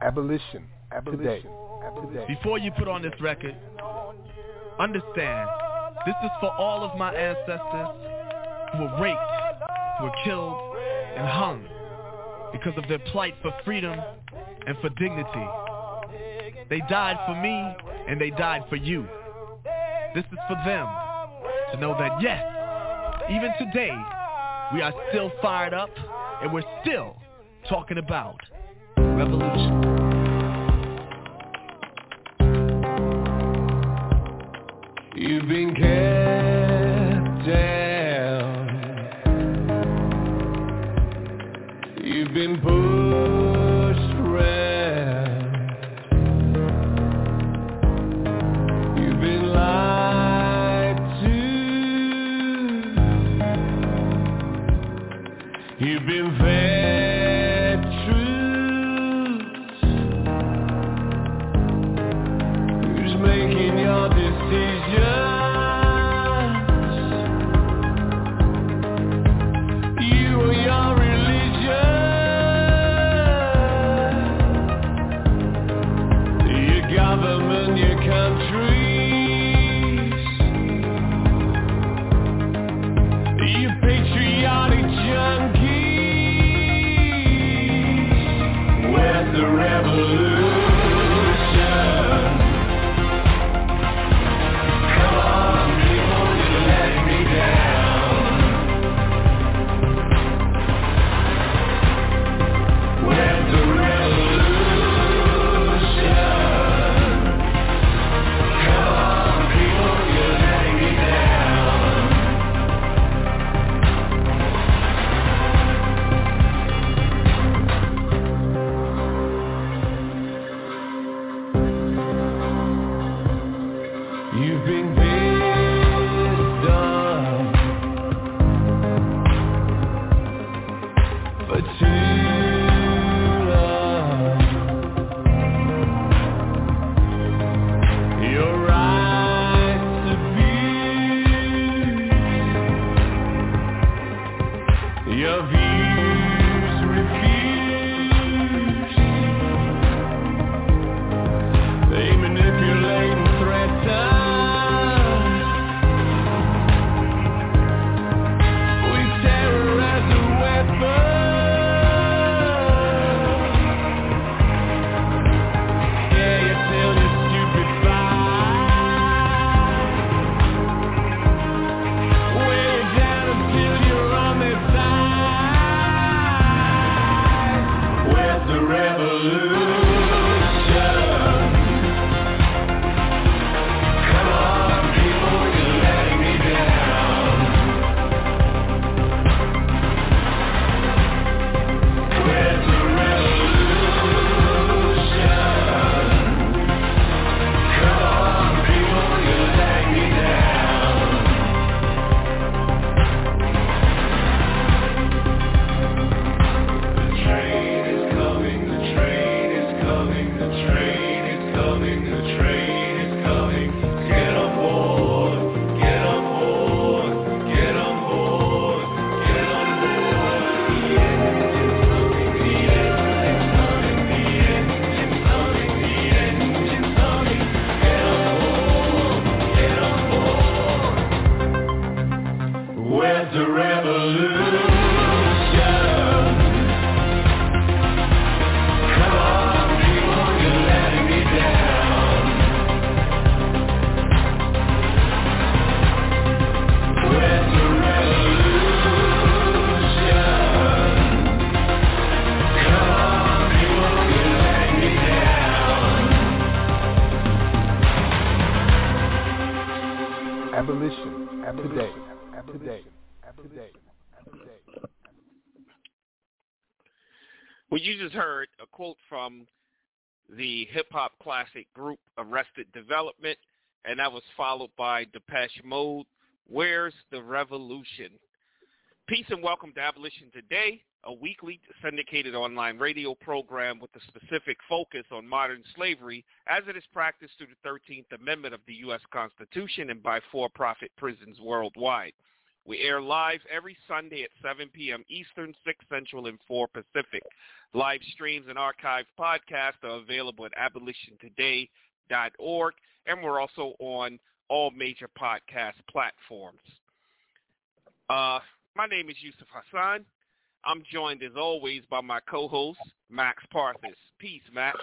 Abolition. Abolition. Today. Before you put on this record, understand this is for all of my ancestors who were raped, who were killed, and hung because of their plight for freedom and for dignity. They died for me and they died for you. This is for them to know that yes, even today, we are still fired up and we're still talking about revolution. You've been from the hip hop classic group Arrested Development, and that was followed by Depeche Mode. Where's the revolution? Peace and welcome to Abolition Today, a weekly syndicated online radio program with a specific focus on modern slavery as it is practiced through the 13th Amendment of the U.S. Constitution and by for-profit prisons worldwide. We air live every Sunday at 7 p.m. Eastern, 6 Central, and 4 Pacific. Live streams and archived podcasts are available at abolitiontoday.org, and we're also on all major podcast platforms. Uh, my name is Yusuf Hassan. I'm joined, as always, by my co-host, Max Parthas. Peace, Max.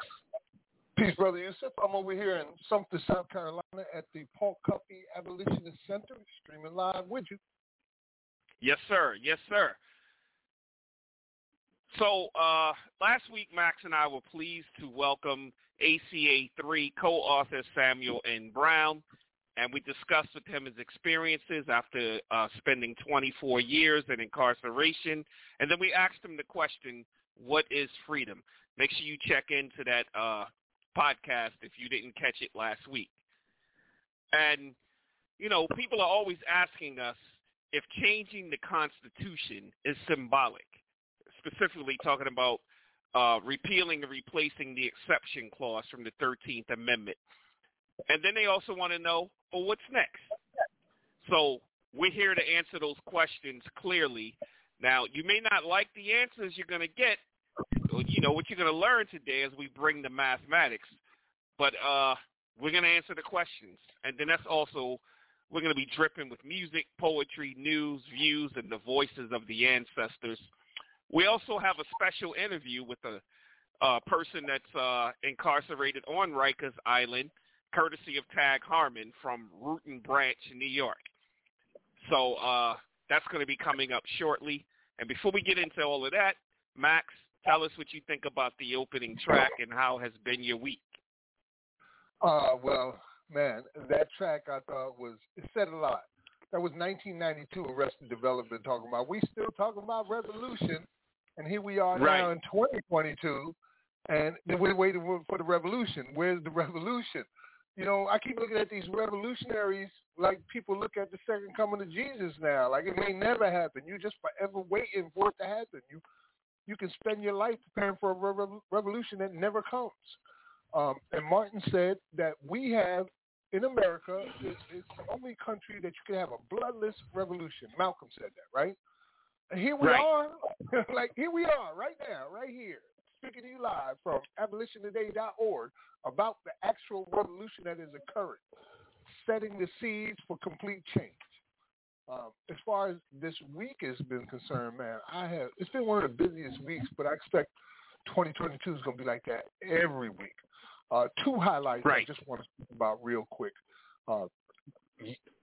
Peace, Brother Yusuf. I'm over here in Sumter, South Carolina at the Paul Cuffey Abolitionist Center, streaming live with you. Yes, sir. Yes, sir. So uh, last week, Max and I were pleased to welcome ACA 3 co-author Samuel N. Brown, and we discussed with him his experiences after uh, spending 24 years in incarceration. And then we asked him the question, what is freedom? Make sure you check into that uh, podcast if you didn't catch it last week. And, you know, people are always asking us if changing the Constitution is symbolic, specifically talking about uh, repealing and replacing the exception clause from the 13th Amendment. And then they also want to know, well, what's next? So we're here to answer those questions clearly. Now, you may not like the answers you're going to get, you know, what you're going to learn today as we bring the mathematics, but uh, we're going to answer the questions. And then that's also, we're going to be dripping with music, poetry, news, views, and the voices of the ancestors. We also have a special interview with a, a person that's uh, incarcerated on Rikers Island – courtesy of Tag Harmon from Root and Branch, New York. So uh, that's going to be coming up shortly. And before we get into all of that, Max, tell us what you think about the opening track and how has been your week. Uh, well, man, that track I thought was it said a lot. That was 1992 Arrested Development talking about. We still talking about revolution, and here we are right. now in 2022, and we're waiting for the revolution. Where's the revolution? you know, I keep looking at these revolutionaries like people look at the second coming of Jesus now. Like it may never happen. You're just forever waiting for it to happen. You you can spend your life preparing for a re- revolution that never comes. Um, and Martin said that we have in America, it's, it's the only country that you can have a bloodless revolution. Malcolm said that, right? And here we right. are, like here we are right now, right here speaking to you live from abolitiontoday.org about the actual revolution that is occurring, setting the seeds for complete change. Um, as far as this week has been concerned, man, I have it's been one of the busiest weeks, but I expect 2022 is going to be like that every week. Uh, two highlights right. I just want to speak about real quick. Uh,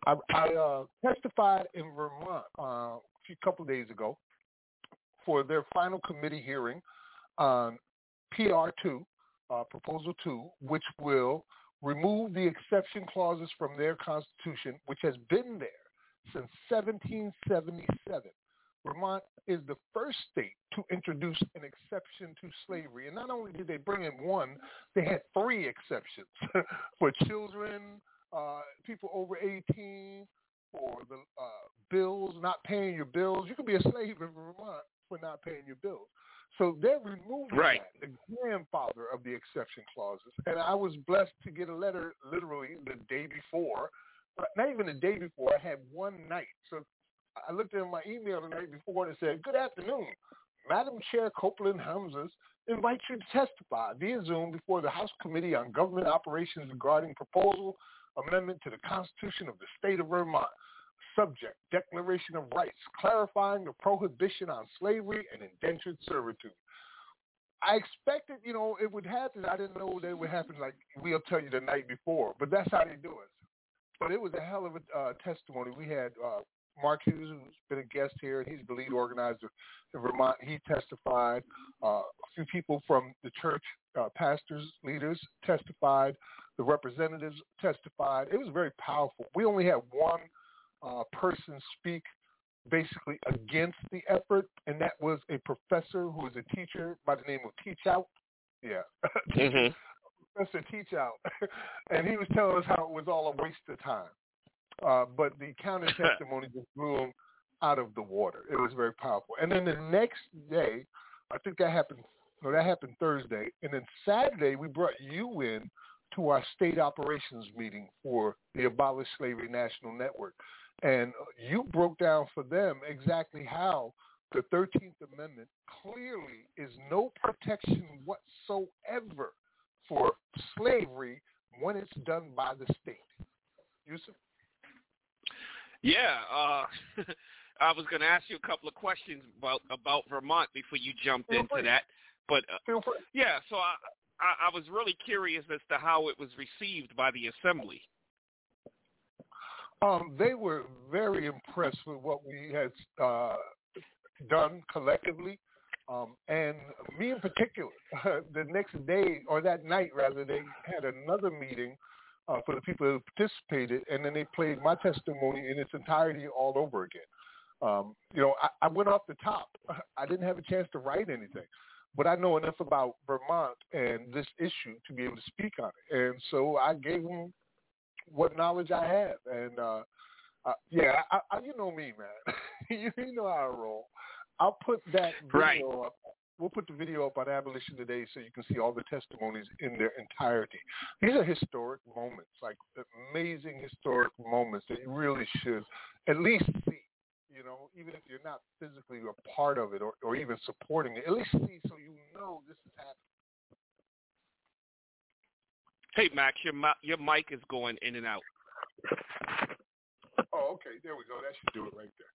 I, I uh, testified in Vermont uh, a few couple of days ago for their final committee hearing on PR2, uh, Proposal 2, which will remove the exception clauses from their constitution, which has been there since 1777. Vermont is the first state to introduce an exception to slavery. And not only did they bring in one, they had three exceptions for children, uh, people over 18, for the uh, bills, not paying your bills. You could be a slave in Vermont for not paying your bills. So they're removing right. that, the grandfather of the exception clauses. And I was blessed to get a letter literally the day before, not even the day before. I had one night. So I looked at my email the night before and it said, good afternoon. Madam Chair Copeland Hanzas invites you to testify via Zoom before the House Committee on Government Operations regarding proposal amendment to the Constitution of the State of Vermont subject, Declaration of Rights, clarifying the prohibition on slavery and indentured servitude. I expected, you know, it would happen. I didn't know that it would happen like we'll tell you the night before, but that's how they do it. But it was a hell of a uh, testimony. We had uh, Mark Hughes, who's been a guest here, and he's the lead organizer in Vermont. He testified. Uh, a few people from the church, uh, pastors, leaders testified. The representatives testified. It was very powerful. We only had one uh, person speak basically against the effort, and that was a professor who was a teacher by the name of Teachout. Yeah. mm-hmm. Professor Teachout. and he was telling us how it was all a waste of time. Uh, but the counter testimony just blew him out of the water. It was very powerful. And then the next day, I think that happened, no, that happened Thursday. And then Saturday, we brought you in to our state operations meeting for the Abolish Slavery National Network. and you broke down for them exactly how the 13th Amendment clearly is no protection whatsoever for slavery when it's done by the state. Yusuf? Yeah, uh, I was going to ask you a couple of questions about about Vermont before you jumped Feel into free. that. But uh, yeah, so I, I I was really curious as to how it was received by the assembly. Um, they were very impressed with what we had uh, done collectively. Um, and me in particular, the next day or that night rather, they had another meeting uh, for the people who participated, and then they played my testimony in its entirety all over again. Um, you know, I, I went off the top. I didn't have a chance to write anything, but I know enough about Vermont and this issue to be able to speak on it. And so I gave them what knowledge I have. And uh, uh, yeah, I, I, you know me, man. you, you know how I roll. I'll put that video Right. up. We'll put the video up on Abolition Today so you can see all the testimonies in their entirety. These are historic moments, like amazing historic moments that you really should at least see. You know, even if you're not physically a part of it or, or even supporting it, at least see so you know this is happening. Hey Max, your your mic is going in and out. Oh, okay. There we go. That should do it right there.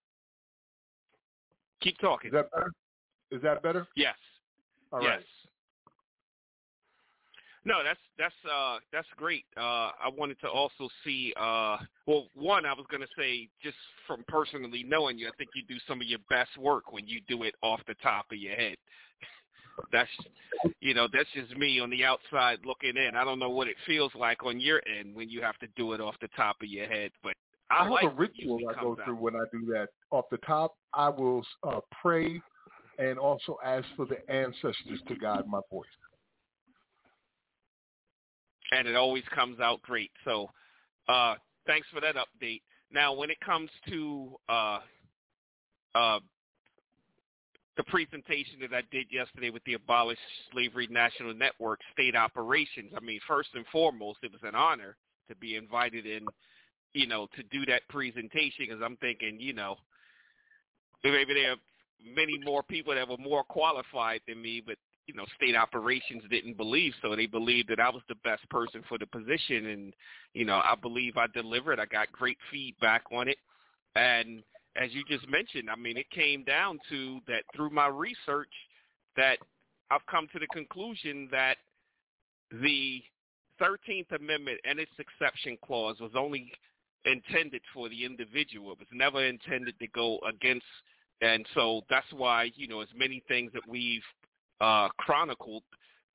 Keep talking. Is that better? Is that better? yes. All yes. right. No, that's that's uh that's great. Uh I wanted to also see uh well one I was gonna say just from personally knowing you, I think you do some of your best work when you do it off the top of your head. that's you know, that's just me on the outside looking in. I don't know what it feels like on your end when you have to do it off the top of your head, but I, I have like a ritual I go comes out. through when I do that. Off the top, I will uh, pray and also ask for the ancestors to guide my voice. and it always comes out great. So uh, thanks for that update. Now, when it comes to uh, uh, the presentation that I did yesterday with the Abolish Slavery National Network state operations, I mean, first and foremost, it was an honor to be invited in, you know, to do that presentation because I'm thinking, you know, maybe there are many more people that were more qualified than me, but you know, state operations didn't believe so. They believed that I was the best person for the position, and you know, I believe I delivered. I got great feedback on it, and as you just mentioned, I mean, it came down to that through my research that I've come to the conclusion that the 13th Amendment and its exception clause was only intended for the individual. It was never intended to go against, and so that's why, you know, as many things that we've uh, chronicled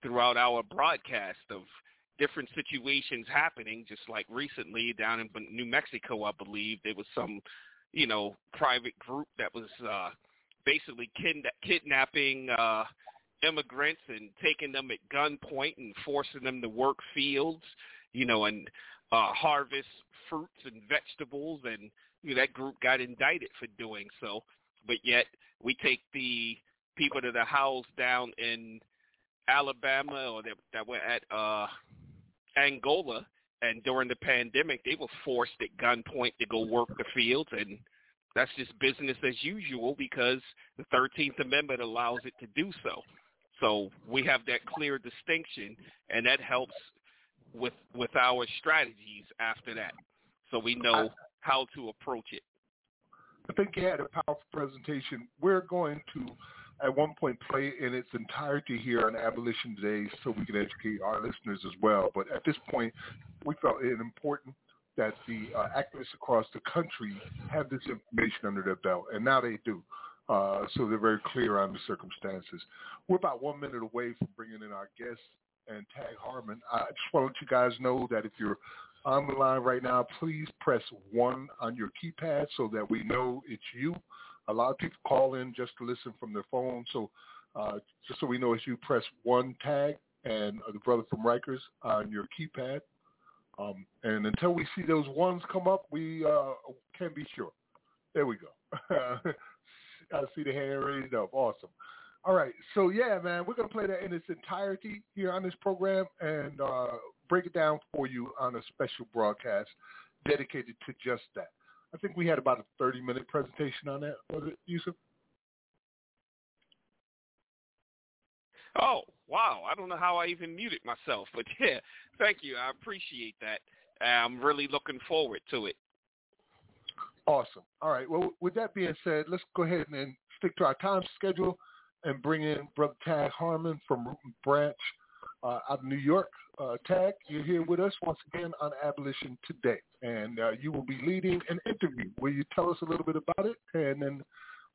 throughout our broadcast of different situations happening, just like recently down in New Mexico, I believe there was some, you know, private group that was uh, basically kidna- kidnapping uh, immigrants and taking them at gunpoint and forcing them to work fields, you know, and uh, harvest fruits and vegetables, and you know, that group got indicted for doing so. But yet we take the people that are housed down in Alabama or that, that were at uh, Angola, and during the pandemic, they were forced at gunpoint to go work the fields, and that's just business as usual because the 13th Amendment allows it to do so. So we have that clear distinction, and that helps with with our strategies after that. So we know how to approach it. I think you had a powerful presentation. We're going to, at one point, play in its entirety here on Abolition Today so we can educate our listeners as well. But at this point, we felt it important that the uh, activists across the country have this information under their belt, and now they do. Uh, so they're very clear on the circumstances. We're about one minute away from bringing in our guest and Tag Harmon. I just want to let you guys know that if you're on the line right now, please press one on your keypad so that we know it's you. A lot of people call in just to listen from their phone, so uh, just so we know it's you, press one tag and the brother from Rikers on your keypad. Um, and until we see those ones come up, we uh, can be sure. There we go. I see the hand raised up. Awesome. All right. So yeah, man, we're gonna play that in its entirety here on this program and uh, break it down for you on a special broadcast dedicated to just that. I think we had about a 30 minute presentation on that. Was it, Yusuf? Oh, wow. I don't know how I even muted myself, but yeah, thank you. I appreciate that. I'm really looking forward to it. Awesome. All right. Well, with that being said, let's go ahead and stick to our time schedule and bring in Brother Tag Harmon from Root and Branch uh, out of New York. Uh, Tag, you're here with us once again on Abolition Today, and uh, you will be leading an interview. Will you tell us a little bit about it? And then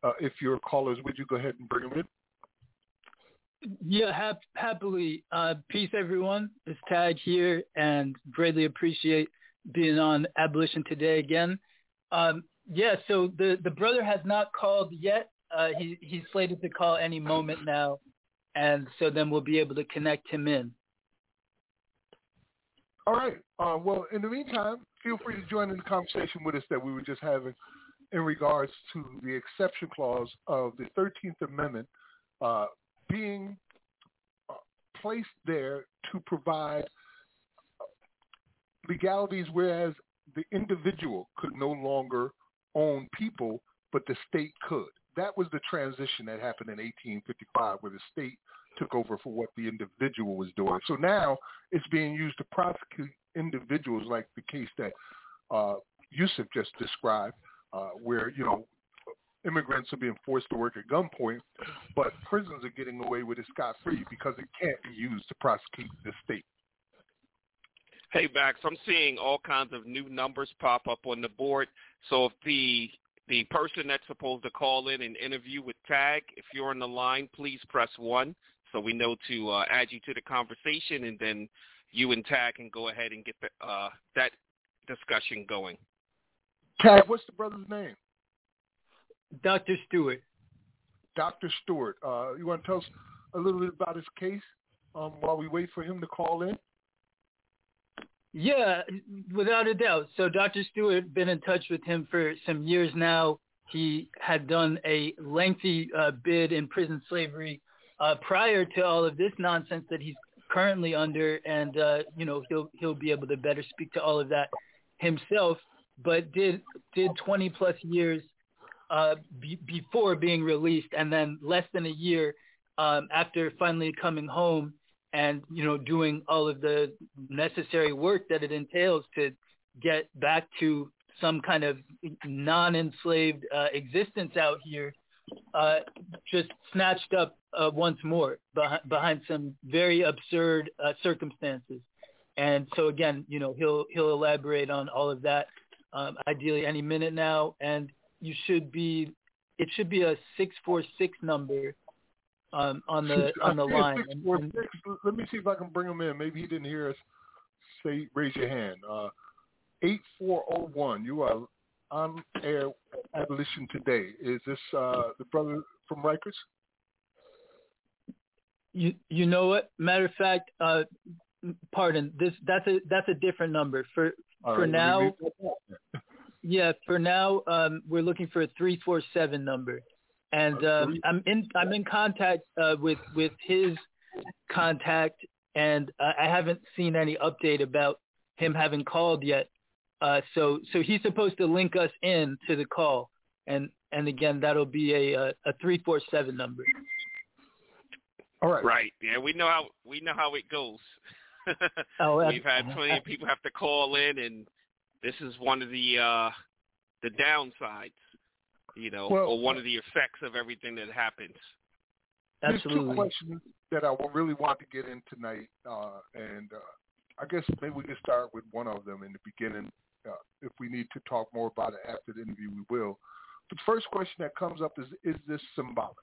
uh, if your callers, would you go ahead and bring them in? Yeah, hap- happily. Uh, peace, everyone. It's Tag here, and greatly appreciate being on Abolition Today again. Um, yeah, so the, the brother has not called yet. Uh, he, he's slated to call any moment now, and so then we'll be able to connect him in. All right. Uh, well, in the meantime, feel free to join in the conversation with us that we were just having in regards to the exception clause of the 13th Amendment uh, being uh, placed there to provide legalities, whereas the individual could no longer own people, but the state could. That was the transition that happened in 1855, where the state took over for what the individual was doing. So now it's being used to prosecute individuals, like the case that uh, Yusuf just described, uh, where you know immigrants are being forced to work at gunpoint, but prisons are getting away with it scot free because it can't be used to prosecute the state. Hey, Max, I'm seeing all kinds of new numbers pop up on the board. So if the the person that's supposed to call in and interview with Tag, if you're on the line, please press one so we know to uh, add you to the conversation, and then you and Tag can go ahead and get the, uh, that discussion going. Tag, what's the brother's name? Dr. Stewart. Dr. Stewart. Uh, you want to tell us a little bit about his case um, while we wait for him to call in? Yeah, without a doubt. So Dr. Stewart been in touch with him for some years now. He had done a lengthy uh, bid in prison slavery uh, prior to all of this nonsense that he's currently under, and uh, you know he'll he'll be able to better speak to all of that himself. But did did 20 plus years uh, be, before being released, and then less than a year um, after finally coming home and you know doing all of the necessary work that it entails to get back to some kind of non-enslaved uh, existence out here, uh, just snatched up uh, once more behind, some very absurd uh, circumstances. And so again, you know, he'll he'll elaborate on all of that, um, ideally any minute now. And you should be, it should be a six four six number um, on the on the line. Six, four, six. Let me see if I can bring him in. Maybe he didn't hear us. Say, raise your hand. Uh, eight four zero one. You are on air abolition today. Is this uh, the brother from Rikers? You you know what? Matter of fact, uh, pardon. This that's a that's a different number for All for right, now. Yeah, for now um, we're looking for a three four seven number, and Uh, um, I'm in I'm in contact uh, with with his contact, and uh, I haven't seen any update about him having called yet. Uh, so so he's supposed to link us in to the call, and and again that'll be a a, a three four seven number. All right. Right. Yeah, we know how we know how it goes. Oh, We've had plenty of people have to call in, and this is one of the uh, the downsides, you know, Well- or one of the effects of everything that happens. There's two Absolutely. questions that I really want to get in tonight, uh, and uh, I guess maybe we can start with one of them in the beginning. Uh, if we need to talk more about it after the interview, we will. The first question that comes up is: Is this symbolic?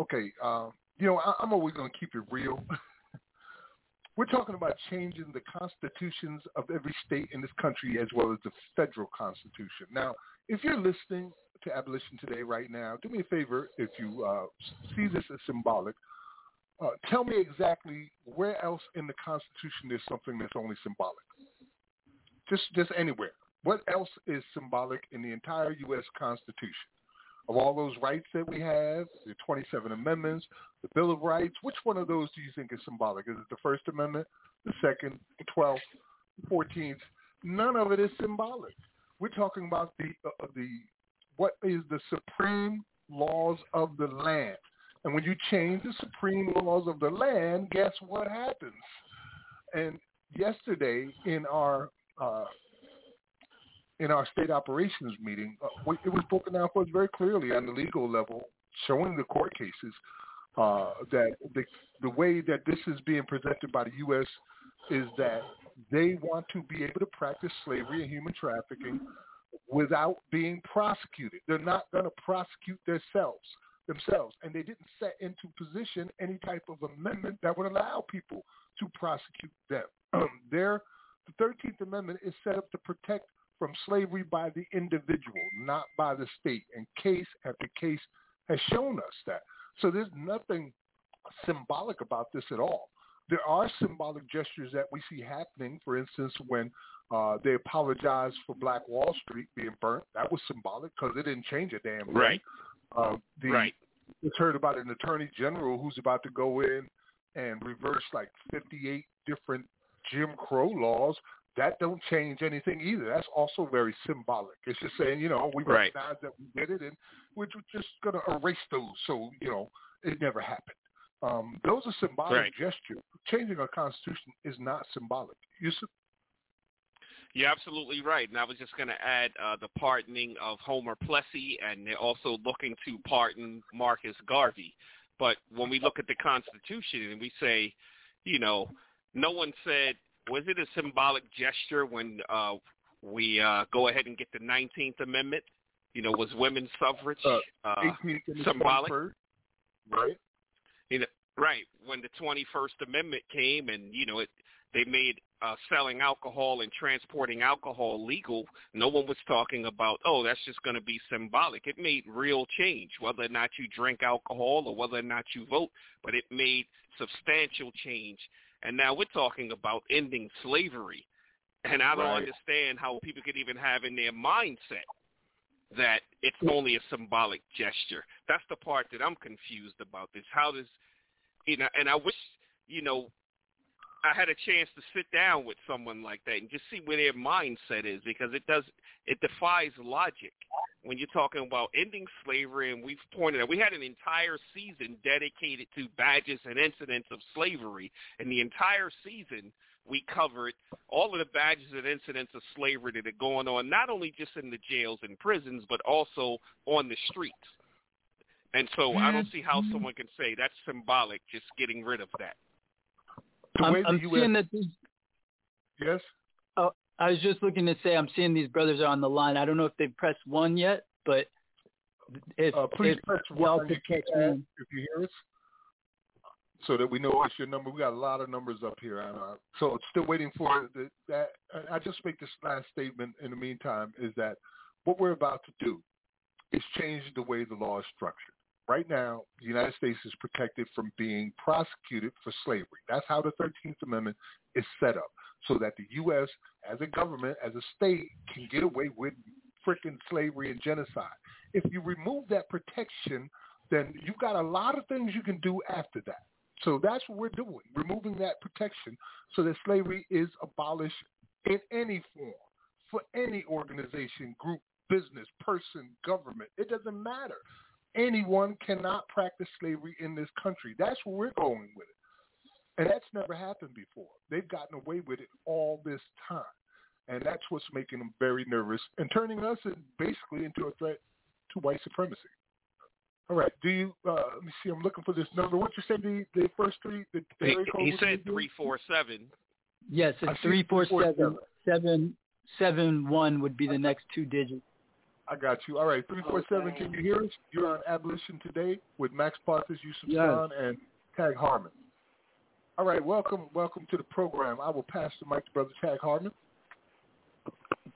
Okay, uh, you know I, I'm always going to keep it real. We're talking about changing the constitutions of every state in this country as well as the federal constitution. Now, if you're listening to Abolition Today right now, do me a favor if you uh, see this as symbolic. Uh, tell me exactly where else in the Constitution there's something that's only symbolic. Just, just anywhere. What else is symbolic in the entire U.S. Constitution? Of all those rights that we have, the 27 amendments, the Bill of Rights, which one of those do you think is symbolic? Is it the First Amendment, the Second, the 12th, the 14th? None of it is symbolic. We're talking about the uh, the what is the supreme laws of the land. And when you change the supreme laws of the land, guess what happens? And yesterday in our uh, in our state operations meeting, uh, it was broken down for us very clearly on the legal level, showing the court cases uh, that the the way that this is being presented by the U.S. is that they want to be able to practice slavery and human trafficking without being prosecuted. They're not going to prosecute themselves themselves, and they didn't set into position any type of amendment that would allow people to prosecute them. Their the 13th Amendment is set up to protect from slavery by the individual, not by the state. And case after case has shown us that. So there's nothing symbolic about this at all. There are symbolic gestures that we see happening. For instance, when uh, they apologized for Black Wall Street being burnt, that was symbolic because it didn't change a damn thing. Right. Uh, the, right. It's heard about an attorney general who's about to go in and reverse like 58 different Jim Crow laws. That don't change anything either. That's also very symbolic. It's just saying, you know, we right. recognize that we did it, and we're just going to erase those. So, you know, it never happened. Um, those are symbolic right. gestures. Changing our constitution is not symbolic. Yusuf? You're absolutely right. And I was just going to add uh, the pardoning of Homer Plessy, and they're also looking to pardon Marcus Garvey. But when we look at the Constitution and we say, you know, no one said, was it a symbolic gesture when uh, we uh, go ahead and get the 19th Amendment? You know, was women's suffrage uh, uh, symbolic? Right. You know, right. When the 21st Amendment came and, you know, it they made uh, selling alcohol and transporting alcohol legal, no one was talking about, oh, that's just going to be symbolic. It made real change, whether or not you drink alcohol or whether or not you vote, but it made substantial change. And now we're talking about ending slavery. And I don't right. understand how people could even have in their mindset that it's only a symbolic gesture. That's the part that I'm confused about this. How does, you know, and I wish, you know, I had a chance to sit down with someone like that and just see where their mindset is because it does it defies logic. When you're talking about ending slavery and we've pointed out we had an entire season dedicated to badges and incidents of slavery. And the entire season we covered all of the badges and incidents of slavery that are going on not only just in the jails and prisons but also on the streets and so I don't see how someone can say that's symbolic just getting rid of that I'm, I'm seeing that these. Yes. Oh, I was just looking to say I'm seeing these brothers are on the line. I don't know if they've pressed one yet, but if uh, please if press y'all one could you catch can, me. if you hear us, so that we know it's your number. We got a lot of numbers up here, and, uh, so still waiting for the, that. I just make this last statement in the meantime is that what we're about to do is change the way the law is structured right now, the United States is protected from being prosecuted for slavery. That's how the 13th Amendment is set up, so that the U.S. as a government, as a state, can get away with freaking slavery and genocide. If you remove that protection, then you've got a lot of things you can do after that. So that's what we're doing, removing that protection so that slavery is abolished in any form for any organization, group, business, person, government. It doesn't matter anyone cannot practice slavery in this country. That's where we're going with it. And that's never happened before. They've gotten away with it all this time. And that's what's making them very nervous and turning us basically into a threat to white supremacy. All right. Do you, uh, let me see, I'm looking for this number. What you said the, the first three? The, the he, he said 347. Yes, it's 347. 771 would be the next two digits. I got you. All right, three four seven. Can you hear us? You're on Abolition Today with Max Parthas, Yusuf yes. Khan, and Tag Harmon. All right, welcome, welcome to the program. I will pass the mic to Brother Tag Harmon.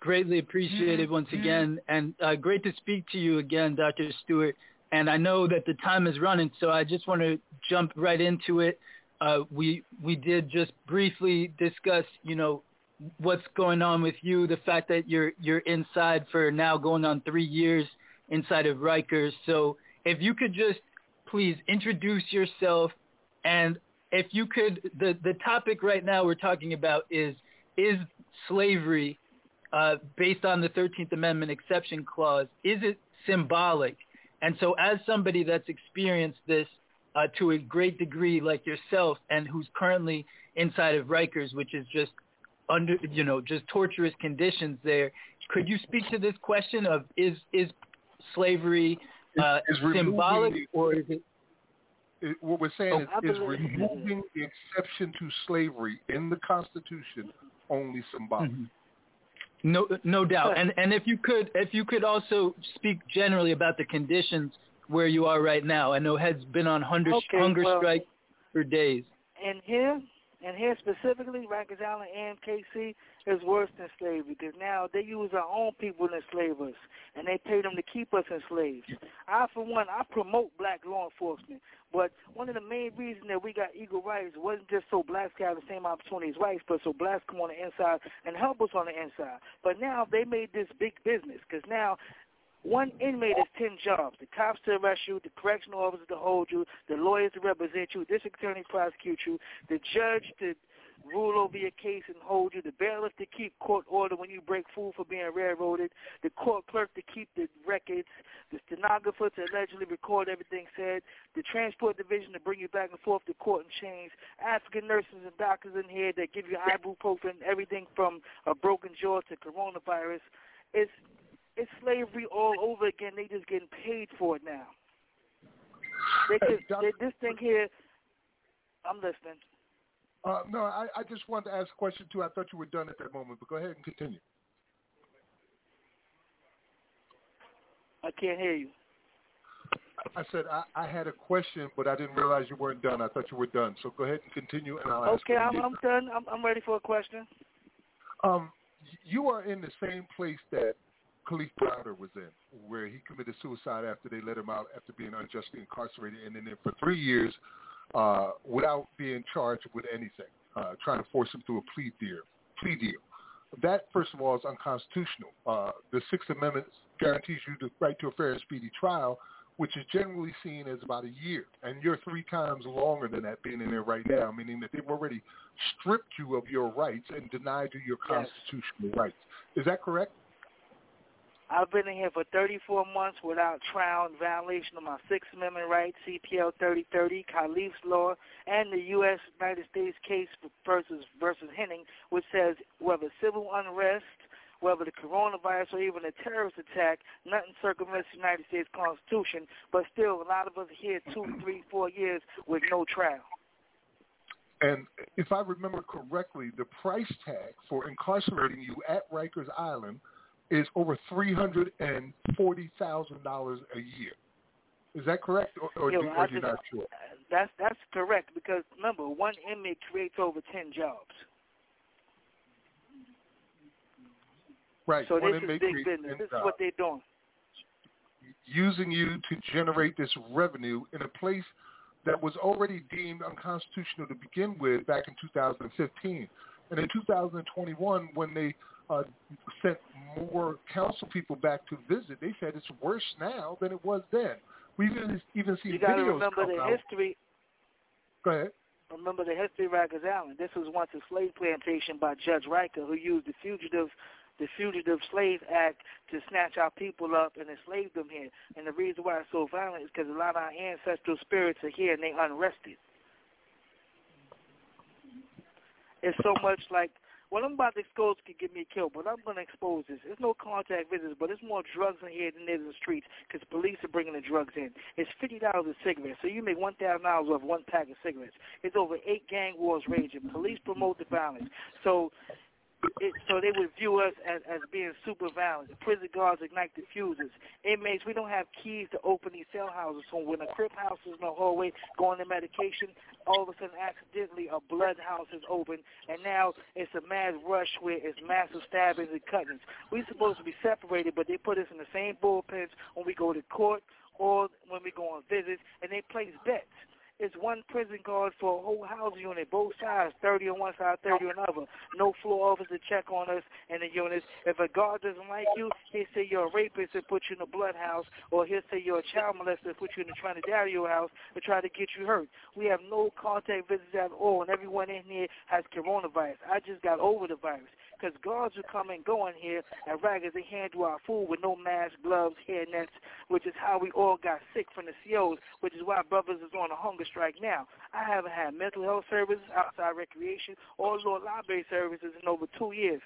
Greatly appreciated once again, and uh, great to speak to you again, Dr. Stewart. And I know that the time is running, so I just want to jump right into it. Uh, we we did just briefly discuss, you know, what's going on with you, the fact that you're you're inside for now going on three years inside of Rikers. So if you could just please introduce yourself and if you could the the topic right now we're talking about is is slavery uh, based on the 13th Amendment exception clause, is it symbolic? And so as somebody that's experienced this uh, to a great degree like yourself and who's currently inside of Rikers, which is just under, you know, just torturous conditions there, could you speak to this question of is, is slavery uh, is removing symbolic the- or is it It- what we're saying Oh, is, I is believe- removing the exception to slavery in the Constitution only symbolic. Mhm. No, no doubt. And and if you could, if you could also speak generally about the conditions where you are right now. I know Head's been on hunger Okay, hunger well- strike for days. And here, and here specifically, Rikers Island and KC is worse than slavery because now they use our own people to enslave us, and they pay them to keep us enslaved. I, for one, I promote black law enforcement, but one of the main reasons that we got equal rights wasn't just so blacks have the same opportunities as whites, but so blacks come on the inside and help us on the inside. But now they made this big business because now one inmate is 10 jobs. The cops to arrest you, the correctional officer to hold you, the lawyers to represent you, district attorney to prosecute you, the judge to rule over your case and hold you, the bailiff to keep court order when you break food for being railroaded, the court clerk to keep the records, the stenographer to allegedly record everything said, the transport division to bring you back and forth to court and chains, African nurses and doctors in here that give you ibuprofen, everything from a broken jaw to coronavirus. It's it's slavery all over again. They just getting paid for it now. They Hey, they, this thing here. I'm listening. Uh, no, I, I just wanted to ask a question too. I thought you were done at that moment, but go ahead and continue. I can't hear you. I said I, I had a question, but I didn't realize you weren't done. I thought you were done. So go ahead and continue, and I'll ask. Okay, I'm. I'm done. I'm, I'm ready for a question. Um, you are in the same place that Kalief Browder was in, where he committed suicide after they let him out after being unjustly incarcerated, and then for three years uh, without being charged with anything, uh, trying to force him through a plea deal. Plea deal. That, first of all, is unconstitutional. Uh, the Sixth Amendment guarantees you the right to a fair and speedy trial, which is generally seen as about a year. And you're three times longer than that being in there right now, meaning that they've already stripped you of your rights and denied you your Yes. constitutional rights. Is that correct? I've been in here for 34 months without trial in violation of my Sixth Amendment rights, CPL 3030, Kalief's law, and the U.S. United States case versus versus Henning, which says whether civil unrest, whether the coronavirus, or even a terrorist attack, nothing circumvents the United States Constitution. But still, a lot of us are here two, three, four years with no trial. And if I remember correctly, the price tag for incarcerating you at Rikers Island is over three hundred and forty thousand dollars a year. Is that correct, or, or, Yeah, do, well, or I are you not sure? That's that's correct because remember, one inmate creates over 10 jobs. Right. So one this is big business. 10 This is what they're doing. using you to generate this revenue in a place that was already deemed unconstitutional to begin with back in 2015. And in 2021, when they uh, sent more council people back to visit, they said it's worse now than it was then. We even even seen You got to videos remember come the out. history. Go ahead. Remember the history of Rikers Island. This was once a slave plantation by Judge Riker, who used the fugitive, the Fugitive Slave Act to snatch our people up and enslave them here. And the reason why it's so violent is because a lot of our ancestral spirits are here and they unrested. It's so much like what I'm about to expose could get me killed, but I'm going to expose this. There's no contact visits, but there's more drugs in here than there's in the streets because police are bringing the drugs in. It's fifty dollars a cigarette, so you make one thousand dollars off one pack of cigarettes. It's over eight gang wars raging. Police promote the violence, so it, so they would view us as, as being super violent. The prison guards ignite the fuses. Inmates, we don't have keys to open these cell houses. So when a crip house is in the hallway going to medication, all of a sudden accidentally a blood house is open, and now it's a mad rush where it's massive stabbings and cuttings. We're supposed to be separated, but they put us in the same bullpens when we go to court or when we go on visits, and they place bets. It's one prison guard for a whole house unit, both sides, 30 on one side, 30 on the other. No floor officer check on us in the units. If a guard doesn't like you, he'll say you're a rapist and put you in the blood house, or he'll say you're a child molester and put you in the Trinidad house to try to get you hurt. We have no contact visits at all, and everyone in here has coronavirus. I just got over the virus because guards who come and go in here and raggers they handle our food with no mask, gloves, hair nets, which is how we all got sick from the COs, which is why brothers is on a hunger strike now. I haven't had mental health services, outside recreation, or law library services in over two years.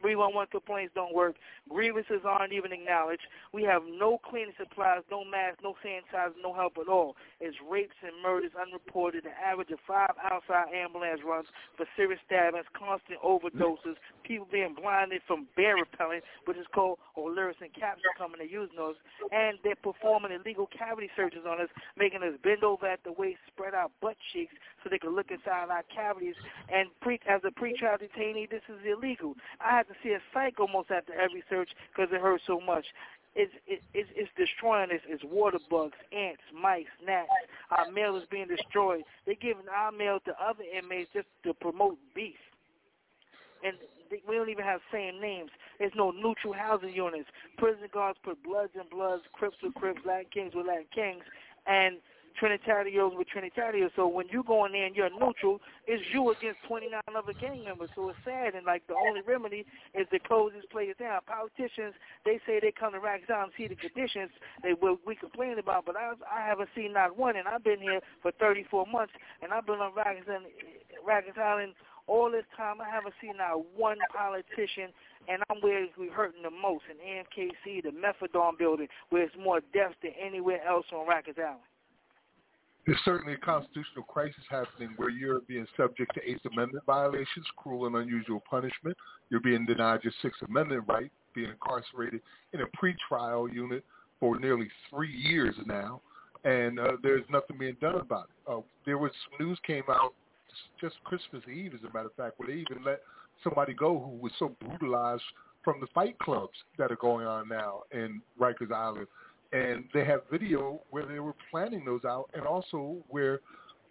311 complaints don't work. Grievances aren't even acknowledged. We have no cleaning supplies, no masks, no sanitizer, no help at all. It's rapes and murders unreported, an average of five outside ambulance runs for serious stabbings, constant overdoses, people being blinded from bear repellent, which is called Olaris and capsule coming to using those, and they're performing illegal cavity searches on us, making us bend over at the waist, spread our butt cheeks so they can look inside our cavities. And pre- as a pretrial detainee, this is illegal. I had to see a psych almost after every search because it hurt so much. It's, it, it's, it's destroying us. It's water bugs, ants, mice, gnats. Our mail is being destroyed. They're giving our mail to other inmates just to promote beef. And they, we don't even have same names. There's no neutral housing units. Prison guards put Bloods and Bloods, Crips with Crips, Latin Kings with Latin Kings, and Trinitarios with Trinitarios. So when you go in there and you're neutral, it's you against 29 other gang members. So it's sad, and like the only remedy is to close this place down. Politicians, they say they come to Island and see the conditions they will we complain about, but I I haven't seen not one, and I've been here for 34 months, and I've been on Island, Rikers Island all this time. I haven't seen not one politician and I'm where we're hurting the most in AMKC, the Methadone building, where it's more deaths than anywhere else on Rikers Island. There's certainly a constitutional crisis happening where you're being subject to Eighth Amendment violations, cruel and unusual punishment. You're being denied your Sixth Amendment right, being incarcerated in a pretrial unit for nearly three years now, and uh, there's nothing being done about it. Uh, there was some news came out just Christmas Eve, as a matter of fact, where they even let somebody go who was so brutalized from the fight clubs that are going on now in Rikers Island and they have video where they were planning those out, and also where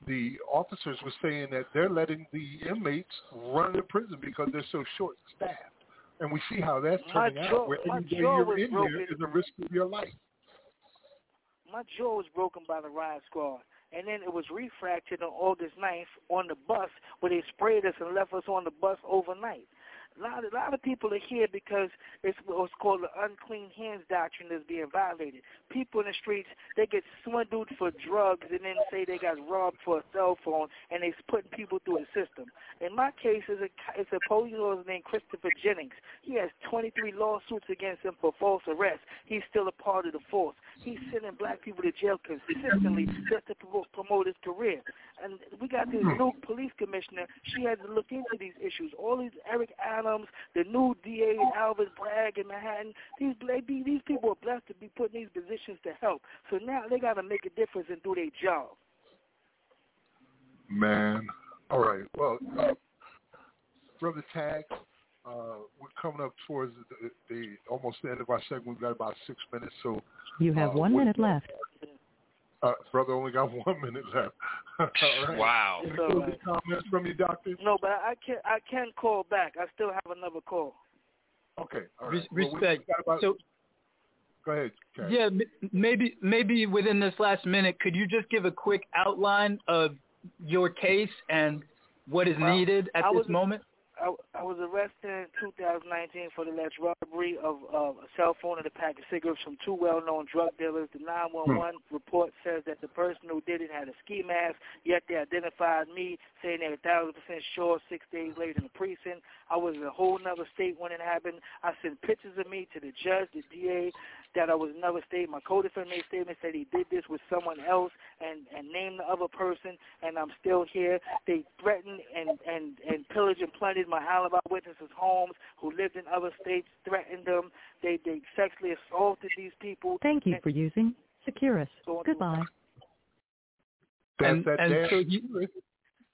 the officers were saying that they're letting the inmates run the prison because they're so short-staffed. And we see how that's My turning jaw- out. Where any day you're in broken. there is a risk of your life. My jaw was broken by the riot squad. And then it was refractured on August 9th on the bus where they sprayed us and left us on the bus overnight. A lot, a lot of people are here because it's what's called the unclean hands doctrine that's being violated. People in the streets, they get swindled for drugs and then say they got robbed for a cell phone and they're putting people through a system. In my case, it's a, it's a police officer named Christopher Jennings. He has 23 lawsuits against him for false arrest. He's still a part of the force. He's sending black people to jail consistently just to promote, his career. And we got this hmm. new police commissioner. She has to look into these issues. All these Eric Adams, the new DA in Alvin Bragg in Manhattan. These they be, these people are blessed to be put in these positions to help. So now they got to make a difference and do their job. Man. All right. Well, uh, Brother Tag, uh, we're coming up towards the, the almost the end of our segment. We've got about six minutes. So, You have Uh, one minute left. Uh, brother, only got one minute left. All right. Wow. Any closing right. comments from you, Doctor? No, but I can I can call back. I still have another call. Okay. All Res- Well, respect. about- So go ahead. Karen. yeah, maybe maybe within this last minute, could you just give a quick outline of your case and what is Well, needed at I this was- moment? I, I was arrested in 2019 for the alleged robbery of uh, a cell phone and a pack of cigarettes from two well-known drug dealers. The 911 report says that the person who did it had a ski mask, yet they identified me, saying they were a thousand percent sure. Six days later in the precinct, I was in a whole nother state when it happened. I sent pictures of me to the judge, the DA, that I was in another state. My co-defendant made statement said he did this with someone else and and named the other person, and I'm still here. They threatened and and and pillaged and plundered my alibi witnesses' homes who lived in other states. Threatened them. They they sexually assaulted these people. Thank you And for using Securus. so- Goodbye. And and so you,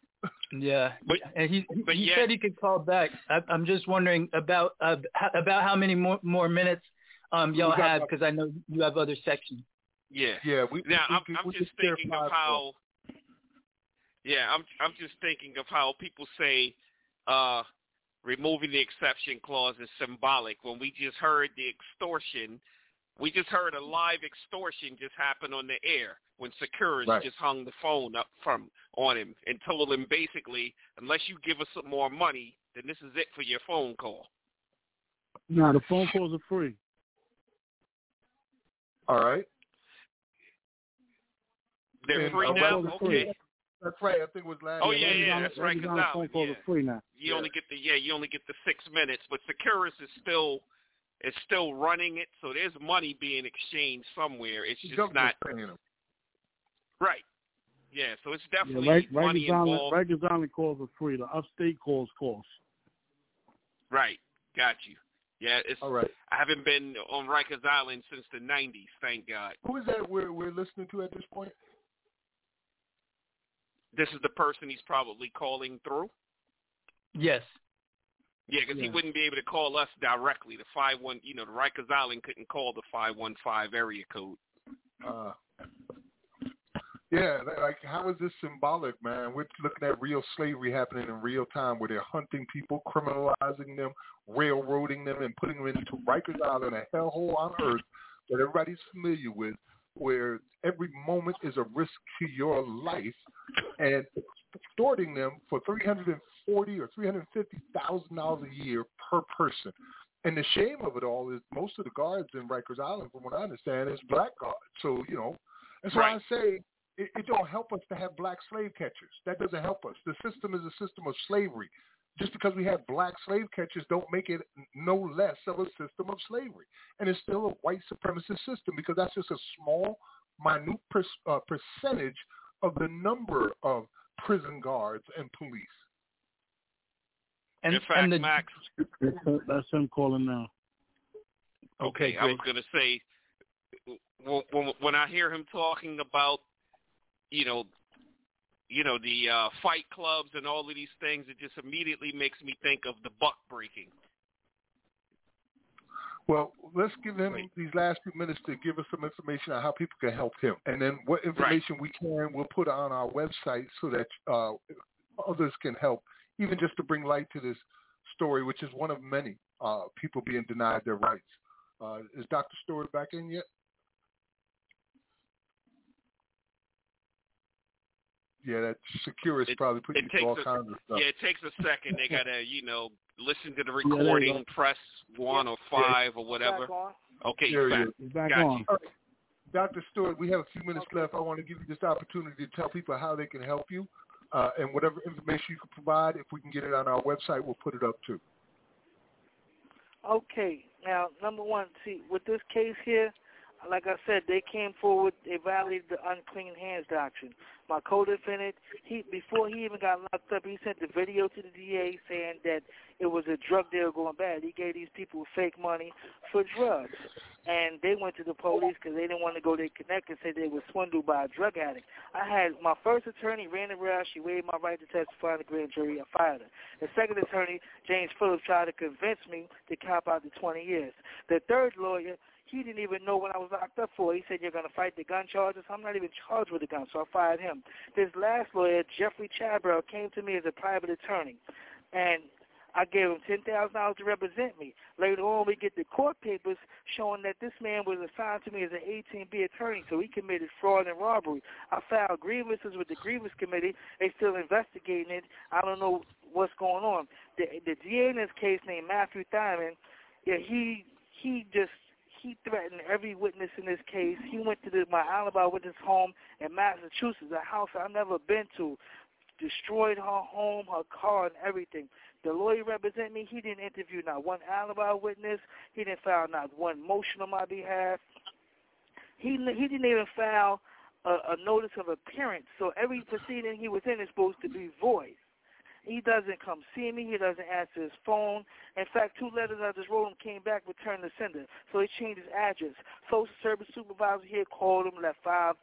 yeah, But- and he he but he yet- said he could call back. I, I'm just wondering about uh, h- about how many more more minutes um y'all We have because I know you have other sections. Yeah. Yeah, we, Now we, I'm, we, I'm we just thinking of how Yeah, I'm I'm just thinking of how people say uh removing the exception clause is symbolic when we just heard the extortion we just heard a live extortion just happen on the air when Securus Right. just hung the phone up from on him and told him basically, unless you give us some more money, then this is it for your phone call. Nah, the phone calls are free. All right. They're And, free uh, now. well, Okay. That's right. I think it was last. Oh, yeah, yeah, that's right, Rikers 'cause Island now- yeah. are free now. You Yeah. only get the yeah, you only get the six minutes, but Securus is still is still running it, so there's money being exchanged somewhere. It's just Government's not paying them. right. Yeah, so it's Yeah, definitely Rik- money Rikers Island, involved. Rikers Island calls are free. The upstate calls cost. Right, got you. Yeah, it's All right. I haven't been on Rikers Island since the '90s. Thank God. Who is that we're we're listening to at this point? This is the person he's probably calling through. Yes. Yeah, because he wouldn't be able to call us directly. The five one, you know, the Rikers Island couldn't call the five one five area code. Uh, yeah, like how is this symbolic, man? We're looking at real slavery happening in real time, where they're hunting people, criminalizing them, railroading them, and putting them into Rikers Island, a hellhole on earth that everybody's familiar with, where every moment is a risk to your life, and extorting them for three hundred and forty or three hundred fifty thousand dollars a year per person. And the shame of it all is most of the guards in Rikers Island, from what I understand, is black guards. So you know, that's why I say it, it don't help us to have black slave catchers. That doesn't help us. The system is a system of slavery. Just because we have black slave catchers don't make it no less of a system of slavery. And it's still a white supremacist system because that's just a small, minute per, uh, percentage of the number of prison guards and police. And In fact, and the Max, That's, that's him calling now. okay, I was going to say when, when when I hear him talking about you know you know the uh fight clubs and all of these things it just immediately makes me think of the buck breaking Well, let's give him Right. these last few minutes to give us some information on how people can help him, and then what information we can we'll put on our website so that uh, others can help, even just to bring light to this story, which is one of many uh, people being denied their rights. Uh, is Dr. Stewart back in yet? Yeah, that Securus It- probably put it you takes all a- kinds of stuff. yeah it takes a second they gotta you know listen to the recording go. press one or five or whatever okay There he back. back Got on. you. Dr. Stewart, we have a few minutes left. I want to give you this opportunity to tell people how they can help you. Uh, and whatever information you can provide, if we can get it on our website, we'll put it up too. Okay, now number one, see with this case here, like I said, they came forward, they violated the unclean hands doctrine. My co-defendant, he before he even got locked up, he sent the video to the DA saying that it was a drug deal going bad. He gave these people fake money for drugs, and they went to the police because they didn't want to go to connect and say they were swindled by a drug addict. I had my first attorney ran around, she waived my right to testify in the grand jury, I fired her. The second attorney, James Phillips, tried to convince me to cop out the 20 years. The third lawyer, he didn't even know what I was locked up for. He said, you're going to fight the gun charges. I'm not even charged with the gun, so I fired him. This last lawyer, Jeffrey Chadbrow, came to me as a private attorney, and I gave him $10,000 to represent me. Later on, we get the court papers showing that this man was assigned to me as an 18B attorney, so he committed fraud and robbery. I filed grievances with the grievance committee. They still investigating it. I don't know what's going on. The, the DA in this case named Matthew Diamond, yeah, he he just he threatened every witness in this case. He went to the, my alibi witness home in Massachusetts, a house I've never been to, destroyed her home, her car, and everything. The lawyer represent me. He didn't interview not one alibi witness. He didn't file not one motion on my behalf. He he didn't even file a, a notice of appearance. So every proceeding he was in is supposed to be void. He doesn't come see me. He doesn't answer his phone. In fact, two letters I just wrote him came back, returned to sender. So he changed his address. Social service supervisor here called him, left five,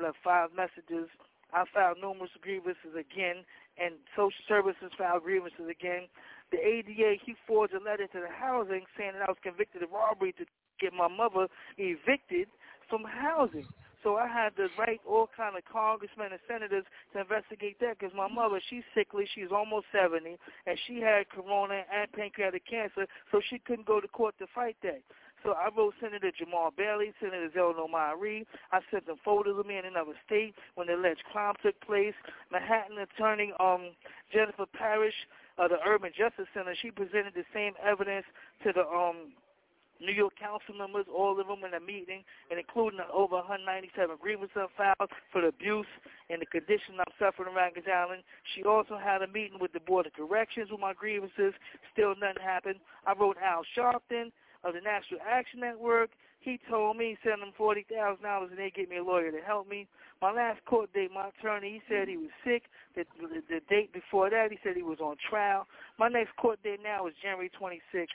left five messages. I filed numerous grievances again, and social services filed grievances again. The ADA, he forged a letter to the housing saying that I was convicted of robbery to get my mother evicted from housing. So I had to write all kind of congressmen and senators to investigate that because my mother, she's sickly, she's almost 70, and she had corona and pancreatic cancer, so she couldn't go to court to fight that. So I wrote Senator Jamaal Bailey, Senator Zellnor Myrie. I sent them photos of me in another state when the alleged crime took place. Manhattan attorney um, Jennifer Parish of the Urban Justice Center, she presented the same evidence to the um, New York council members, all of them in a meeting, and including over 197 grievances filed for the abuse and the condition I'm suffering in Rikers Island. She also had a meeting with the Board of Corrections with my grievances. Still nothing happened. I wrote Al Sharpton of the National Action Network. He told me send him forty thousand dollars and they get me a lawyer to help me. My last court date, my attorney, he said he was sick. The, the, the date before that, he said he was on trial. My next court date now is January 26th.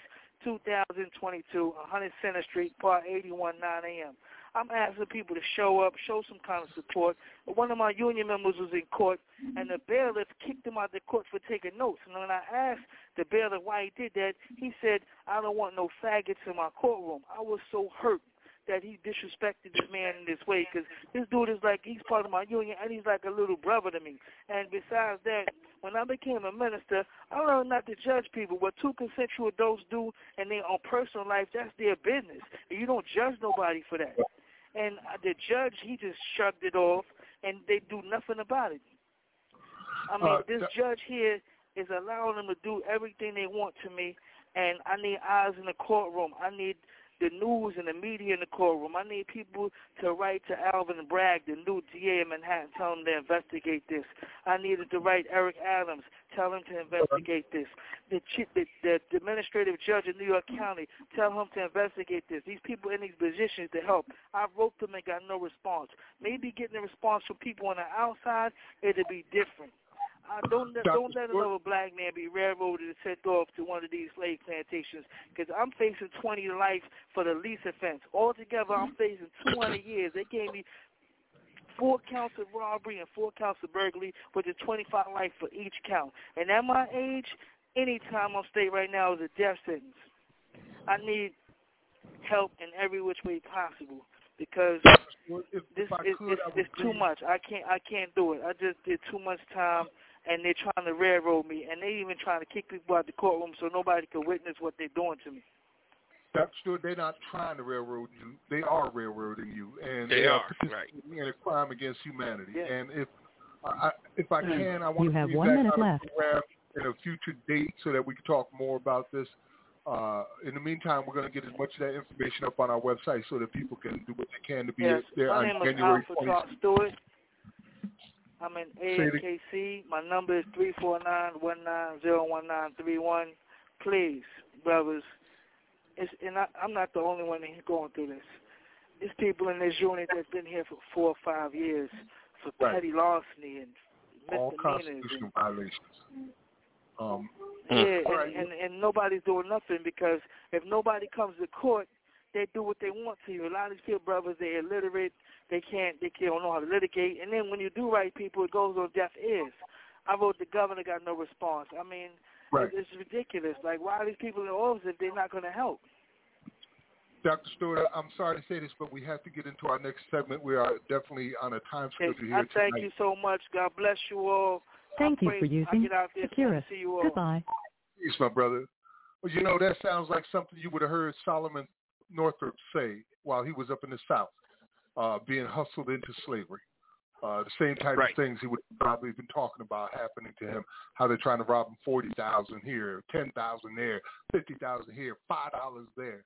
2022, 100 Center Street, Part 81, 9 a.m. I'm asking people to show up, show some kind of support. One of my union members was in court, and the bailiff kicked him out of the court for taking notes. And when I asked the bailiff why he did that, he said, I don't want no faggots in my courtroom. I was so hurt that he disrespected this man in this way because this dude is like he's part of my union and he's like a little brother to me. And besides that, when I became a minister, I learned not to judge people. What two consensual adults do in their own personal life, that's their business. You don't judge nobody for that. And the judge, he just shrugged it off, and they do nothing about it. I mean, Uh, this th- judge here is allowing them to do everything they want to me, and I need eyes in the courtroom. I need the news and the media in the courtroom. I need people to write to Alvin Bragg, the new DA in Manhattan, tell him to investigate this. I needed to write Eric Adams, tell him to investigate this. The, chief, the, the administrative judge in New York County, tell him to investigate this. These people in these positions to help. I wrote them and got no response. Maybe getting a response from people on the outside, it'll be different. Uh, don't let, don't let another black man be railroaded and sent off to one of these slave plantations because I'm facing 20 life for the least offense. Altogether, I'm facing 200 years. They gave me four counts of robbery and four counts of burglary, which is 25 life for each count. And at my age, any time state right now is a death sentence. I need help in every which way possible because Well, if, this if is could, it's, it's too much. I can't I can't do it. I just did too much time, and they're trying to railroad me, and they even trying to kick people out of the courtroom so nobody can witness what they're doing to me. Dr. Stewart, they're not trying to railroad you. They are railroading you, and They are, participating in a crime against humanity. Yeah. And if I, if I can, I want You to have bring one that minute kind of left. program in a future date so that we can talk more about this. Uh, in the meantime, we're going to get as much of that information up on our website so that people can do what they can to be Yes, there my on name January 20th. I'm in AKC. My number is three four nine one nine zero one nine three one. Please, brothers, it's, and I, I'm not the only one in going through this. There's people in this unit that's been here for four or five years for Right. petty larceny and All constitutional violations. Um, Yeah, and, right. and and nobody's doing nothing because if nobody comes to court, they do what they want to you. A lot of these people, brothers, they're illiterate. They can't, they don't know how to litigate. And then when you do right people, it goes on deaf ears. I wrote the governor, got no response. I mean, right. it's ridiculous. Like, why are these people in office if they're not going to help? Dr. Stewart, I'm sorry to say this, but we have to get into our next segment. We are definitely on a time Okay, schedule I thank tonight. you so much. God bless you all. Thank I you for using get out there and Securus. see you all. Goodbye. Peace, my brother. Well, you know, that sounds like something you would have heard Solomon Northup say while he was up in the South, uh, being hustled into slavery. Uh, the same type Right. of things he would probably have been talking about happening to him. How they're trying to rob him forty thousand here, ten thousand there, fifty thousand here, five dollars there.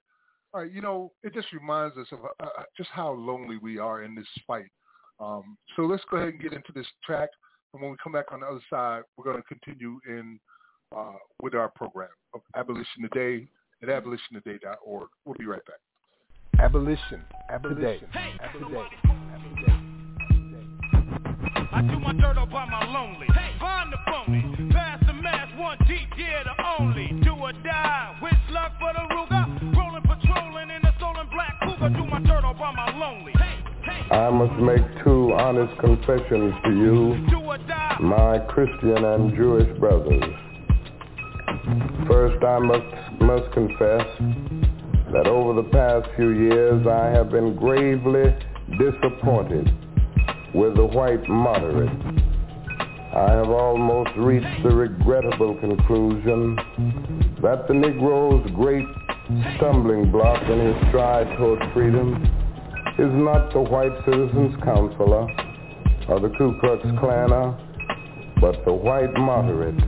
All right, you know, it just reminds us of uh, uh, just how lonely we are in this fight. Um, so let's go ahead and get into this track, and when we come back on the other side, we're going to continue in uh, with our program of Abolition Today at abolitiontoday.org. We'll be right back. Abolition. Abolition. Today. I do my dirt all by my lonely. Find the phony. Pass the mass, one deep, yeah, the only. Do or die. With luck for the Ruger. Rolling, patrolling in a stolen black cougar. Do my dirt all by my lonely. I must make two honest confessions to you, Do or die. my Christian and Jewish brothers. First, I must, must confess that over the past few years I have been gravely disappointed with the white moderate. I have almost reached the regrettable conclusion that the Negro's great stumbling block in his stride toward freedom is not the white citizens counselor or the Ku Klux Klanner, but the white moderate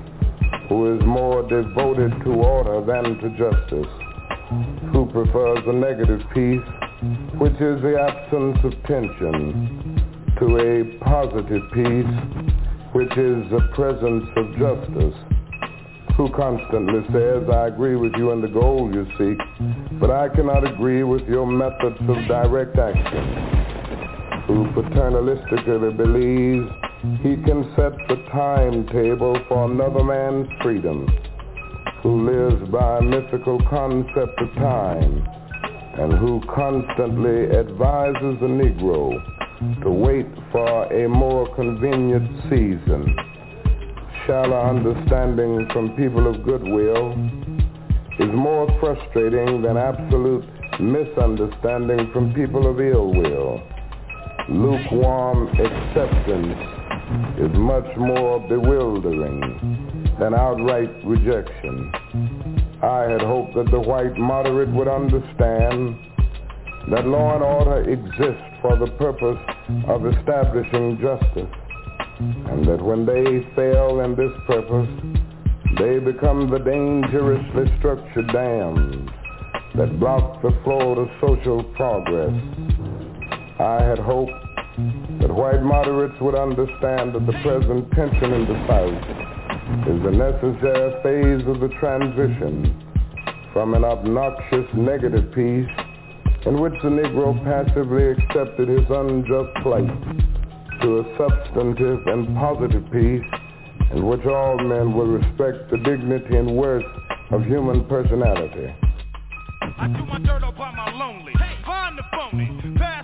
who is more devoted to order than to justice, who prefers the negative peace, which is the absence of tension, to a positive peace, which is the presence of justice, who constantly says, I agree with you in the goal you seek, but I cannot agree with your methods of direct action, who paternalistically believes he can set the timetable for another man's freedom, who lives by a mythical concept of time, and who constantly advises the Negro to wait for a more convenient season. Shallow understanding from people of goodwill is more frustrating than absolute misunderstanding from people of ill will. Lukewarm acceptance is much more bewildering than outright rejection. I had hoped that the white moderate would understand that law and order exist for the purpose of establishing justice, and that when they fail in this purpose, they become the dangerously structured dams that block the flow of social progress. I had hoped that white moderates would understand that the present tension in the South is a necessary phase of the transition from an obnoxious negative peace in which the Negro passively accepted his unjust plight to a substantive and positive peace in which all men will respect the dignity and worth of human personality. I do my dirt up my lonely. Find the phony. Pass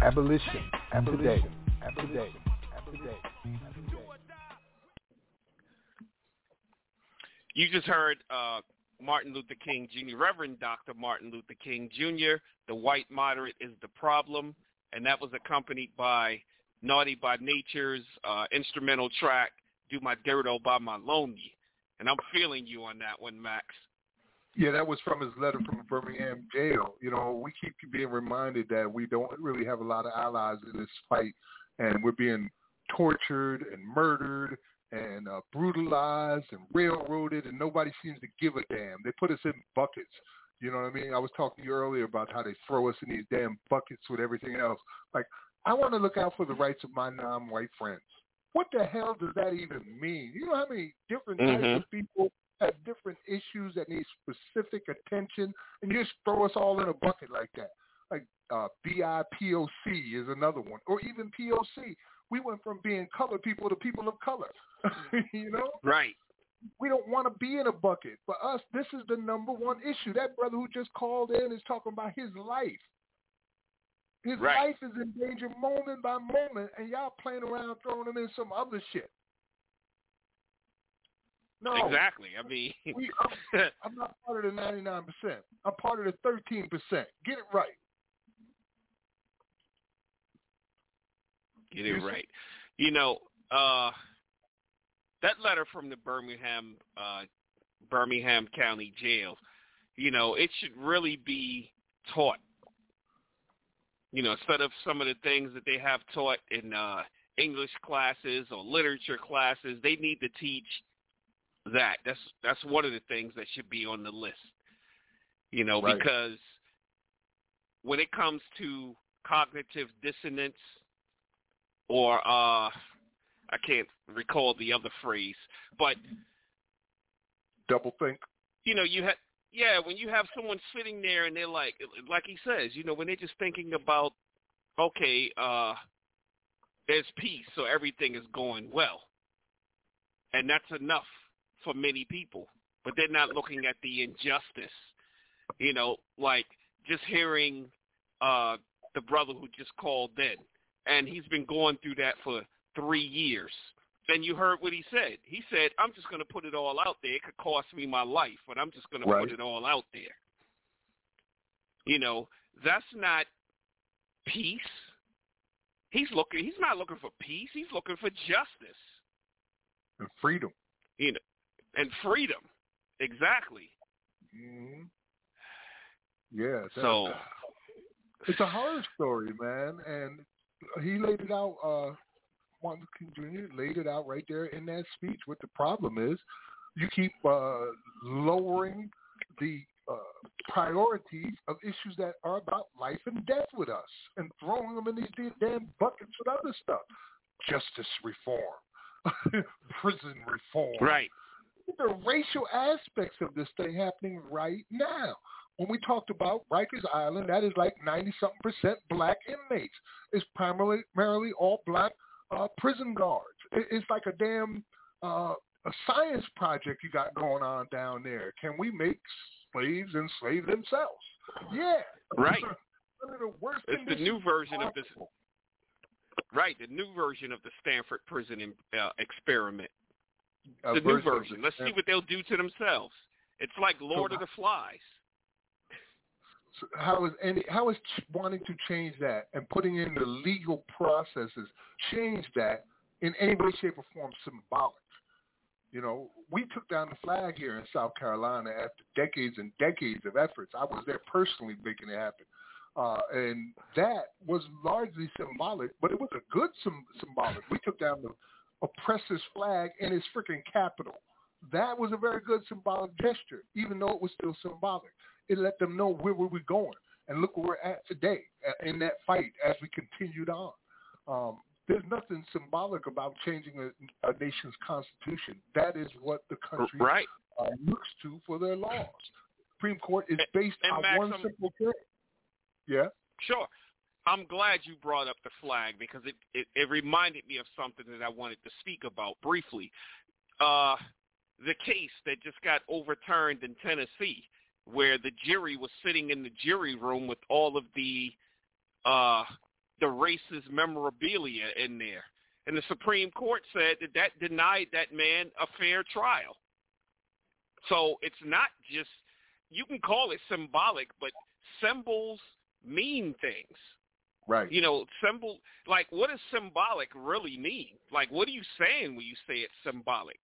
my lonely. Abolition. Abolition. Abolition. Abolition. You just heard uh, Martin Luther King Jr., Reverend Dr. Martin Luther King Jr., The White Moderate is the Problem, and that was accompanied by Naughty by Nature's uh, instrumental track, Do My Dirt All By My Lonely. And I'm feeling you on that one, Max. Yeah, that was from his letter from Birmingham jail. You know, we keep being reminded that we don't really have a lot of allies in this fight, and we're being tortured and murdered and uh, brutalized and railroaded, and nobody seems to give a damn. They put us in buckets. You know what I mean? I was talking to you earlier about how they throw us in these damn buckets with everything else. Like, I want to look out for the rights of my non-white friends. What the hell does that even mean? You know how many different types Mhm. of people have different issues that need specific attention, and you just throw us all in a bucket like that. Like uh, BIPOC is another one, or even POC. We went from being colored people to people of color. you know, Right. we don't want to be in a bucket. For us, this is the number one issue. That brother who just called in is talking about his life. His Right. life is in danger moment by moment, and y'all playing around throwing him in some other shit. No, Exactly. I mean, we, I'm, I'm not part of the 99%. I'm part of the 13%. Get it right. Get it right. You know, uh, that letter from the Birmingham uh, Birmingham County Jail, you know, it should really be taught. You know, instead of some of the things that they have taught in uh, English classes or literature classes, they need to teach that. That's that's one of the things that should be on the list. You know, Right. because when it comes to cognitive dissonance or uh I can't recall the other phrase, but Double think. you know, you have yeah, when you have someone sitting there and they're like like he says, you know, when they're just thinking about okay, uh there's peace, so everything is going well. And that's enough for many people. But they're not looking at the injustice. You know, like just hearing uh the brother who just called in and he's been going through that for three years. And you heard what he said. He said, "I'm just going to put it all out there. It could cost me my life, but I'm just going to put it all out there." You know, that's not peace. He's looking. He's not looking for peace. He's looking for justice. And freedom. You know, and freedom. Exactly. hmm Yeah. that- So it's a horror story, man, and he laid it out. uh Martin Luther King Jr. laid it out right there in that speech. What the problem is, you keep uh lowering the uh, priorities of issues that are about life and death with us, and throwing them in these damn buckets with other stuff. Justice reform, prison reform, right. The racial aspects of this thing happening right now. When we talked about Rikers Island, that is like 90-something percent black inmates. It's primarily, primarily all black uh, prison guards. It, it's like a damn uh, a science project you got going on down there. Can we make slaves enslave themselves? Yeah. Right. The It's the new version of this. Right, the new version of the Stanford prison in, uh, experiment. A the new version of version. Let's see what they'll do to themselves. It's like Lord of the Flies. how is any how is ch- wanting to change that and putting in the legal processes change that in any way, shape, or form symbolic? You know, we took down the flag here in South Carolina after decades and decades of efforts. I was there personally making it happen. Uh, and that was largely symbolic, but it was a good sym- symbolic. We took down the oppressor's flag in his freaking capital. That was a very good symbolic gesture, even though it was still symbolic. It let them know where were we were going. And look where we're at today uh, in that fight as we continued on. Um, there's nothing symbolic about changing a, a nation's constitution. That is what the country Right. uh, looks to for their laws. Supreme Court is based and on Max, one simple thing. Yeah. Sure. I'm glad you brought up the flag because it, it, it reminded me of something that I wanted to speak about briefly. Uh, the case that just got overturned in Tennessee where the jury was sitting in the jury room with all of the uh, the racist memorabilia in there. And the Supreme Court said that that denied that man a fair trial. So it's not just, you can call it symbolic, but symbols mean things. Right. You know, symbol like what does symbolic really mean? Like what are you saying when you say it's symbolic?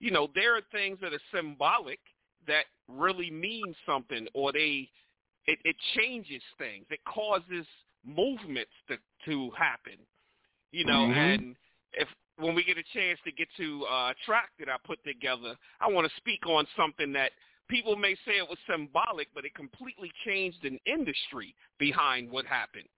You know, there are things that are symbolic that really mean something or they it, it changes things. It causes movements to to happen. You know, Mhm. and if when we get a chance to get to uh, a track that I put together, I want to speak on something that people may say it was symbolic, but it completely changed an industry behind what happened.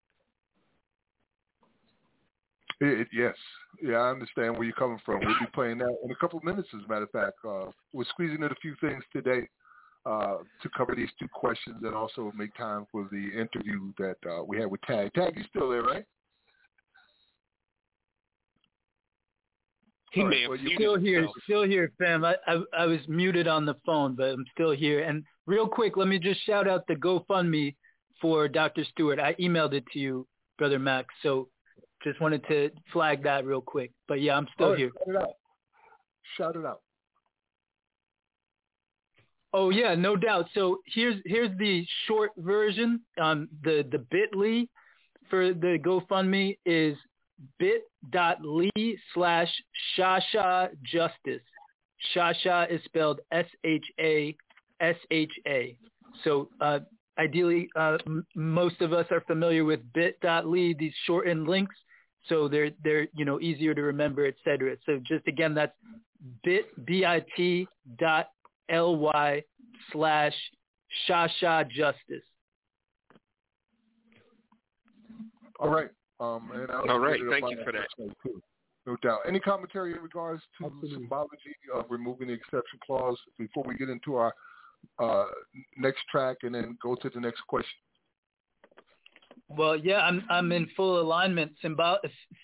It, it- yes. Yeah, I understand where you're coming from. We'll be playing that in a couple of minutes, as a matter of fact. Uh, we're squeezing in a few things today uh, to cover these two questions and also make time for the interview that uh, we had with Tag. Tag, you still there, right? He may have well, you- Still here, himself. still here, fam. I, I I was muted on the phone, but I'm still here. And real quick, let me just shout out the GoFundMe for Dr. Stewart. I emailed it to you, brother Max. So just wanted to flag that real quick. But yeah, I'm still right, here. Shout it out. Shout it out. Oh yeah, no doubt. So here's here's the short version. Um, the the Bitly for the GoFundMe is bit.ly slash Shasha Justice. Shasha is spelled S H A S H A. So uh, ideally, uh, m- most of us are familiar with bit.ly, these shortened links. So they're they're you know easier to remember, et cetera. So just again, that's bit b i t dot l y slash Shasha Justice. All right. Um, and I'll All right, get it up thank you for that. too. No doubt. Any commentary in regards to Absolutely. symbology of removing the exception clause before we get into our uh, next track and then go to the next question? Well, yeah, I'm I'm in full alignment. Symbol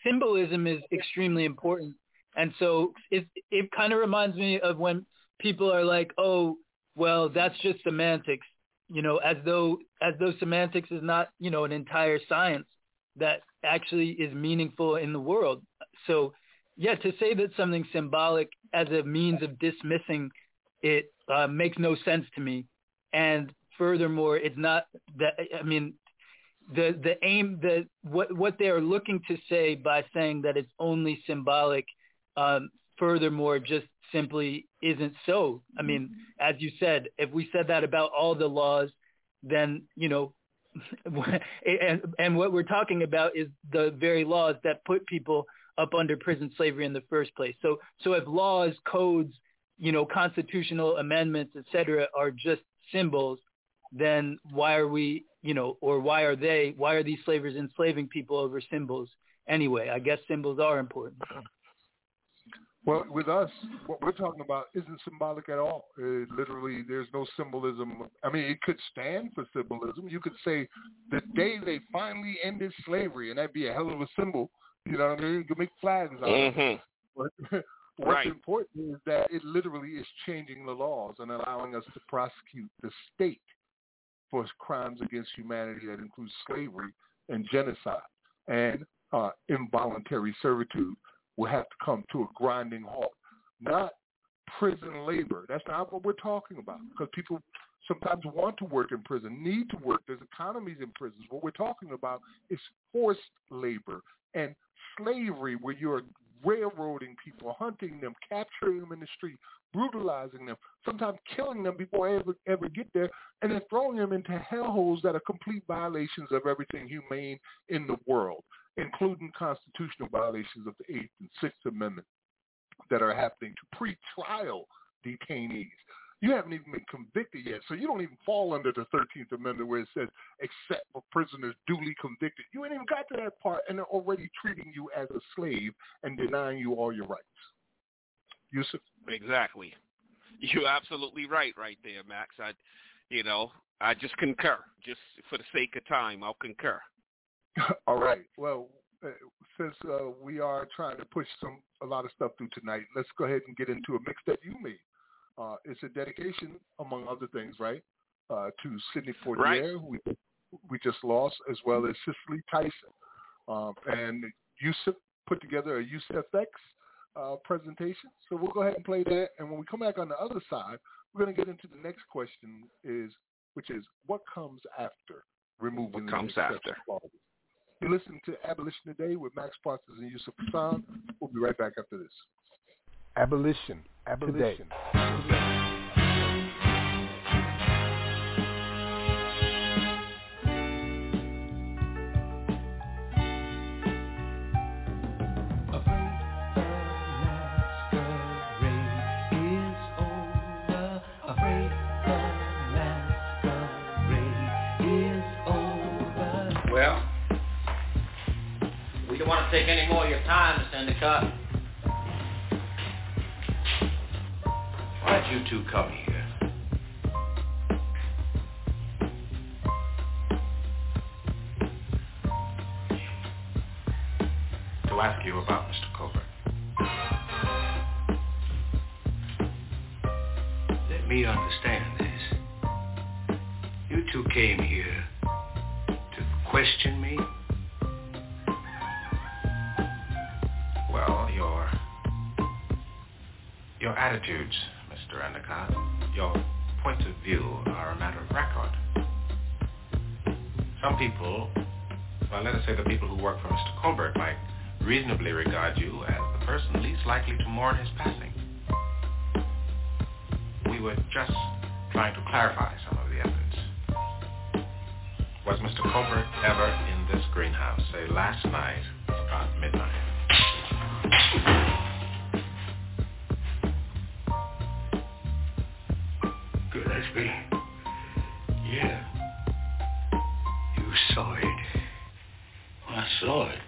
symbolism is extremely important, and so it it kind of reminds me of when people are like, "Oh, well, that's just semantics," you know, as though as though semantics is not you know an entire science that actually is meaningful in the world. So yeah, to say that something's symbolic as a means of dismissing it uh, makes no sense to me. And furthermore, it's not that. I mean, the the aim the what what they are looking to say by saying that it's only symbolic. Um, furthermore, just simply isn't so. I mean, as you said, if we said that about all the laws, then you know and, and what we're talking about is the very laws that put people up under prison slavery in the first place. So, so if laws, codes, you know, constitutional amendments, etc are just symbols, then why are we, you know, or why are they, why are these slavers enslaving people over symbols anyway? I guess symbols are important. Well, with us, what we're talking about isn't symbolic at all. It literally, there's no symbolism. I mean, it could stand for symbolism. You could say the day they finally ended slavery, and that'd be a hell of a symbol. You know what I mean? You could make flags out mm-hmm. of it. But what's Right. important is that it literally is changing the laws and allowing us to prosecute the state for crimes against humanity that includes slavery and genocide and uh, involuntary servitude will have to come to a grinding halt. Not prison labor. That's not what we're talking about because people sometimes want to work in prison, need to work. There's economies in prisons. What we're talking about is forced labor and slavery where you're railroading people, hunting them, capturing them in the street, brutalizing them, sometimes killing them before ever, ever get there, and then throwing them into hellholes that are complete violations of everything humane in the world, including constitutional violations of the Eighth and Sixth Amendment that are happening to pre-trial detainees. You haven't even been convicted yet, so you don't even fall under the 13th Amendment where it says, except for prisoners duly convicted. You ain't even got to that part, and they're already treating you as a slave and denying you all your rights. Yusuf? Exactly. You're absolutely right, right there, Max. I, you know, I just concur. Just for the sake of time, I'll concur. All right. Well, uh, since uh, we are trying to push some a lot of stuff through tonight, let's go ahead and get into a mix that you made. Uh, it's a dedication, among other things, right, uh, to Sidney Poitier, Right. who we, we just lost, as well as Cicely Tyson. Um, and Yusuf put together a Yusuf X uh, presentation. So we'll go ahead and play that. And when we come back on the other side, we're going to get into the next question, is which is what comes after removing What the comes after? clauses? You're listening to Abolition Today with Max Parsons and Yusuf Hassan. We'll be right back after this. Abolition. Abolition. Well, we don't want to take any more of your time, Mr. Endicott. Why'd you two come here? To ask you about Mr. Colbert. Let me understand this. You two came here question me? Well, your your attitudes, Mr. Endicott, your points of view are a matter of record. Some people, well, let us say the people who work for Mr. Colbert might reasonably regard you as the person least likely to mourn his passing. We were just trying to clarify some of the evidence. Was Mr. Colbert ever in this greenhouse, say last night, about midnight? Gillespie? Yeah. You saw it. I saw it.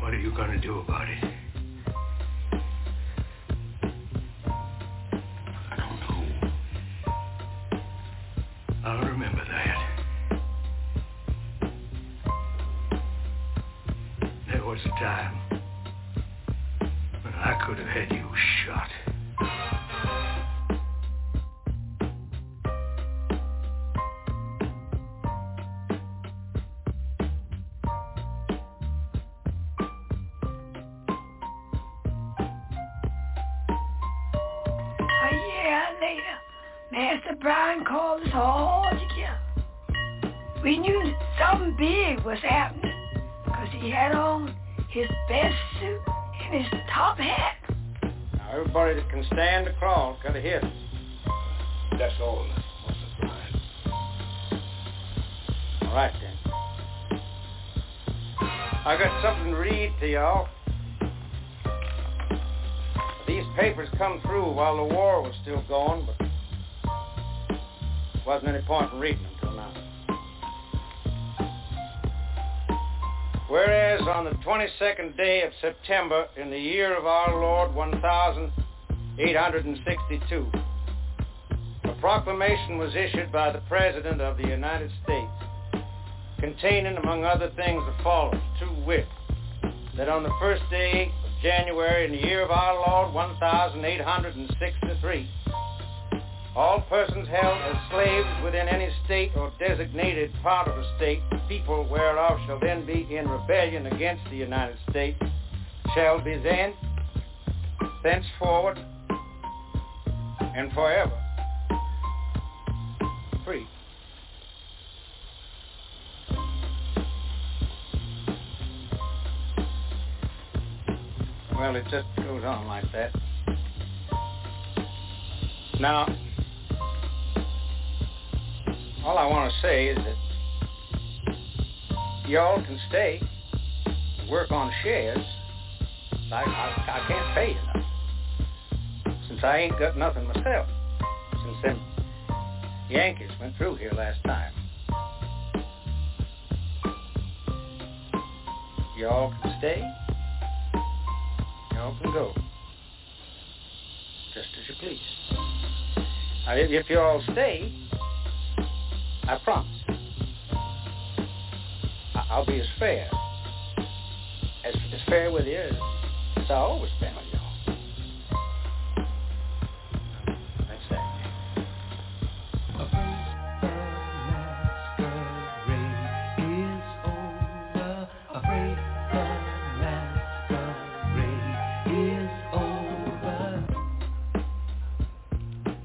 What are you going to do about it? time when I could have had you shot. Oh, Master Brian called us all together. We knew something big was happening because he had on his best suit and his top hat. Now, everybody that can stand the crawl got to hit. That's all us, Mr. All right, then. I got something to read to y'all. These papers come through while the war was still going, but wasn't any point in reading them Whereas on the 22nd day of September in the year of our Lord 1862, a proclamation was issued by the President of the United States containing, among other things, the following, to wit, that on the first day of January in the year of our Lord 1863, all persons held as slaves within any state or designated part of a state, the people whereof shall then be in rebellion against the United States, shall be then, thenceforward, and forever free. Well, it just goes on like that. Now, all I want to say is that y'all can stay, work on shares. I, I, I can't pay you enough. Since I ain't got nothing myself. Since them Yankees went through here last time. Y'all can stay. Y'all can go. Just as you please. Now, if, if you all stay, I promise. I'll be as fair, as, as fair with you as, I always been with y'all. That's that.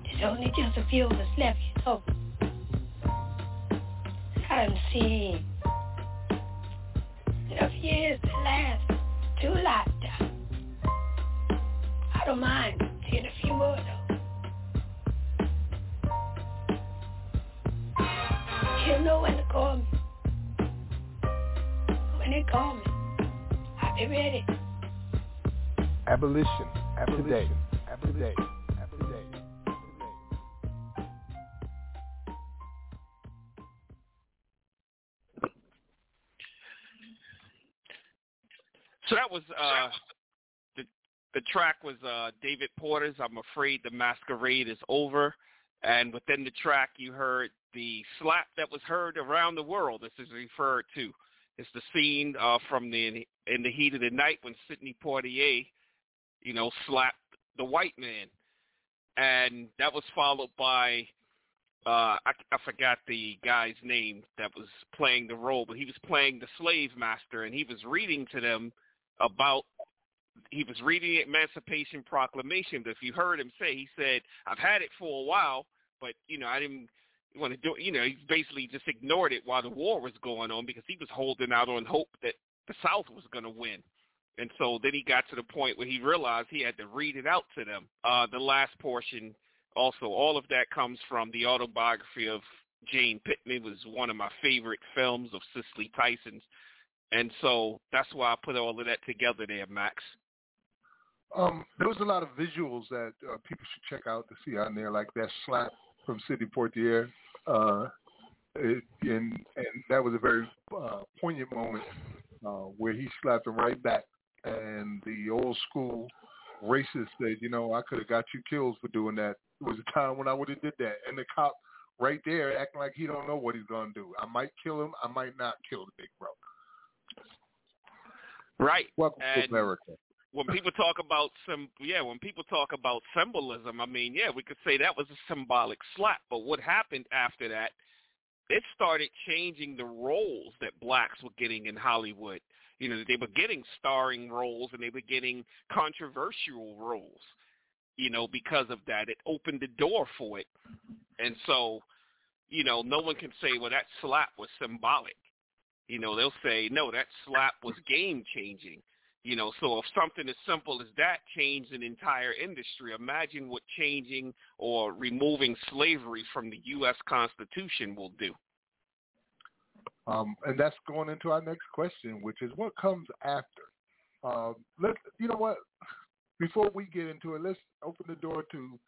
There's only just a few of us left, you know. I done seen enough years to last two lifetimes. I don't mind seeing a few more though. He'll know when to call me. When they call me, I'll be ready. Abolition. Today. Today. Today. So that was uh, the the track was uh, David Porter's "I'm Afraid the Masquerade is Over," and within the track you heard the slap that was heard around the world. This is referred to. It's the scene uh, from the in the heat of the night when Sidney Poitier, you know, slapped the white man, and that was followed by uh, I, I forgot the guy's name that was playing the role, but he was playing the slave master, and he was reading to them about he was reading the Emancipation Proclamation. But if you heard him say, he said, "I've had it for a while, but you know, I didn't want to do. it." You know, he basically just ignored it while the war was going on because he was holding out on hope that the South was going to win." And so then he got to the point where he realized he had to read it out to them. Uh, the last portion, also, all of that comes from the autobiography of Jane Pittman. It was one of my favorite films of Cicely Tyson's. And so that's why I put all of that together there, Max. Um, there was a lot of visuals that uh, people should check out to see on there, like that slap from Sidney Poitier, uh, it, and and that was a very uh, poignant moment uh, where he slapped him right back, and the old school racist said, you know, I could have got you killed for doing that. It was a time when I would have did that, and the cop right there acting like he don't know what he's gonna do. I might kill him, I might not kill the big bro. Right. Welcome And- to America. when people talk about some yeah when people talk about symbolism i mean yeah we could say that was a symbolic slap but what happened after that it started changing the roles that blacks were getting in hollywood you know they were getting starring roles and they were getting controversial roles you know, because of that. It opened the door for it. And so, you know, no one can say, well, that slap was symbolic. You know, they'll say, no, that slap was game changing. You know, so if something as simple as that changed an entire industry, imagine what changing or removing slavery from the U.S. Constitution will do. Um, and that's going into our next question, which is what comes after. Um, let you know what? Before we get into it, let's open the door to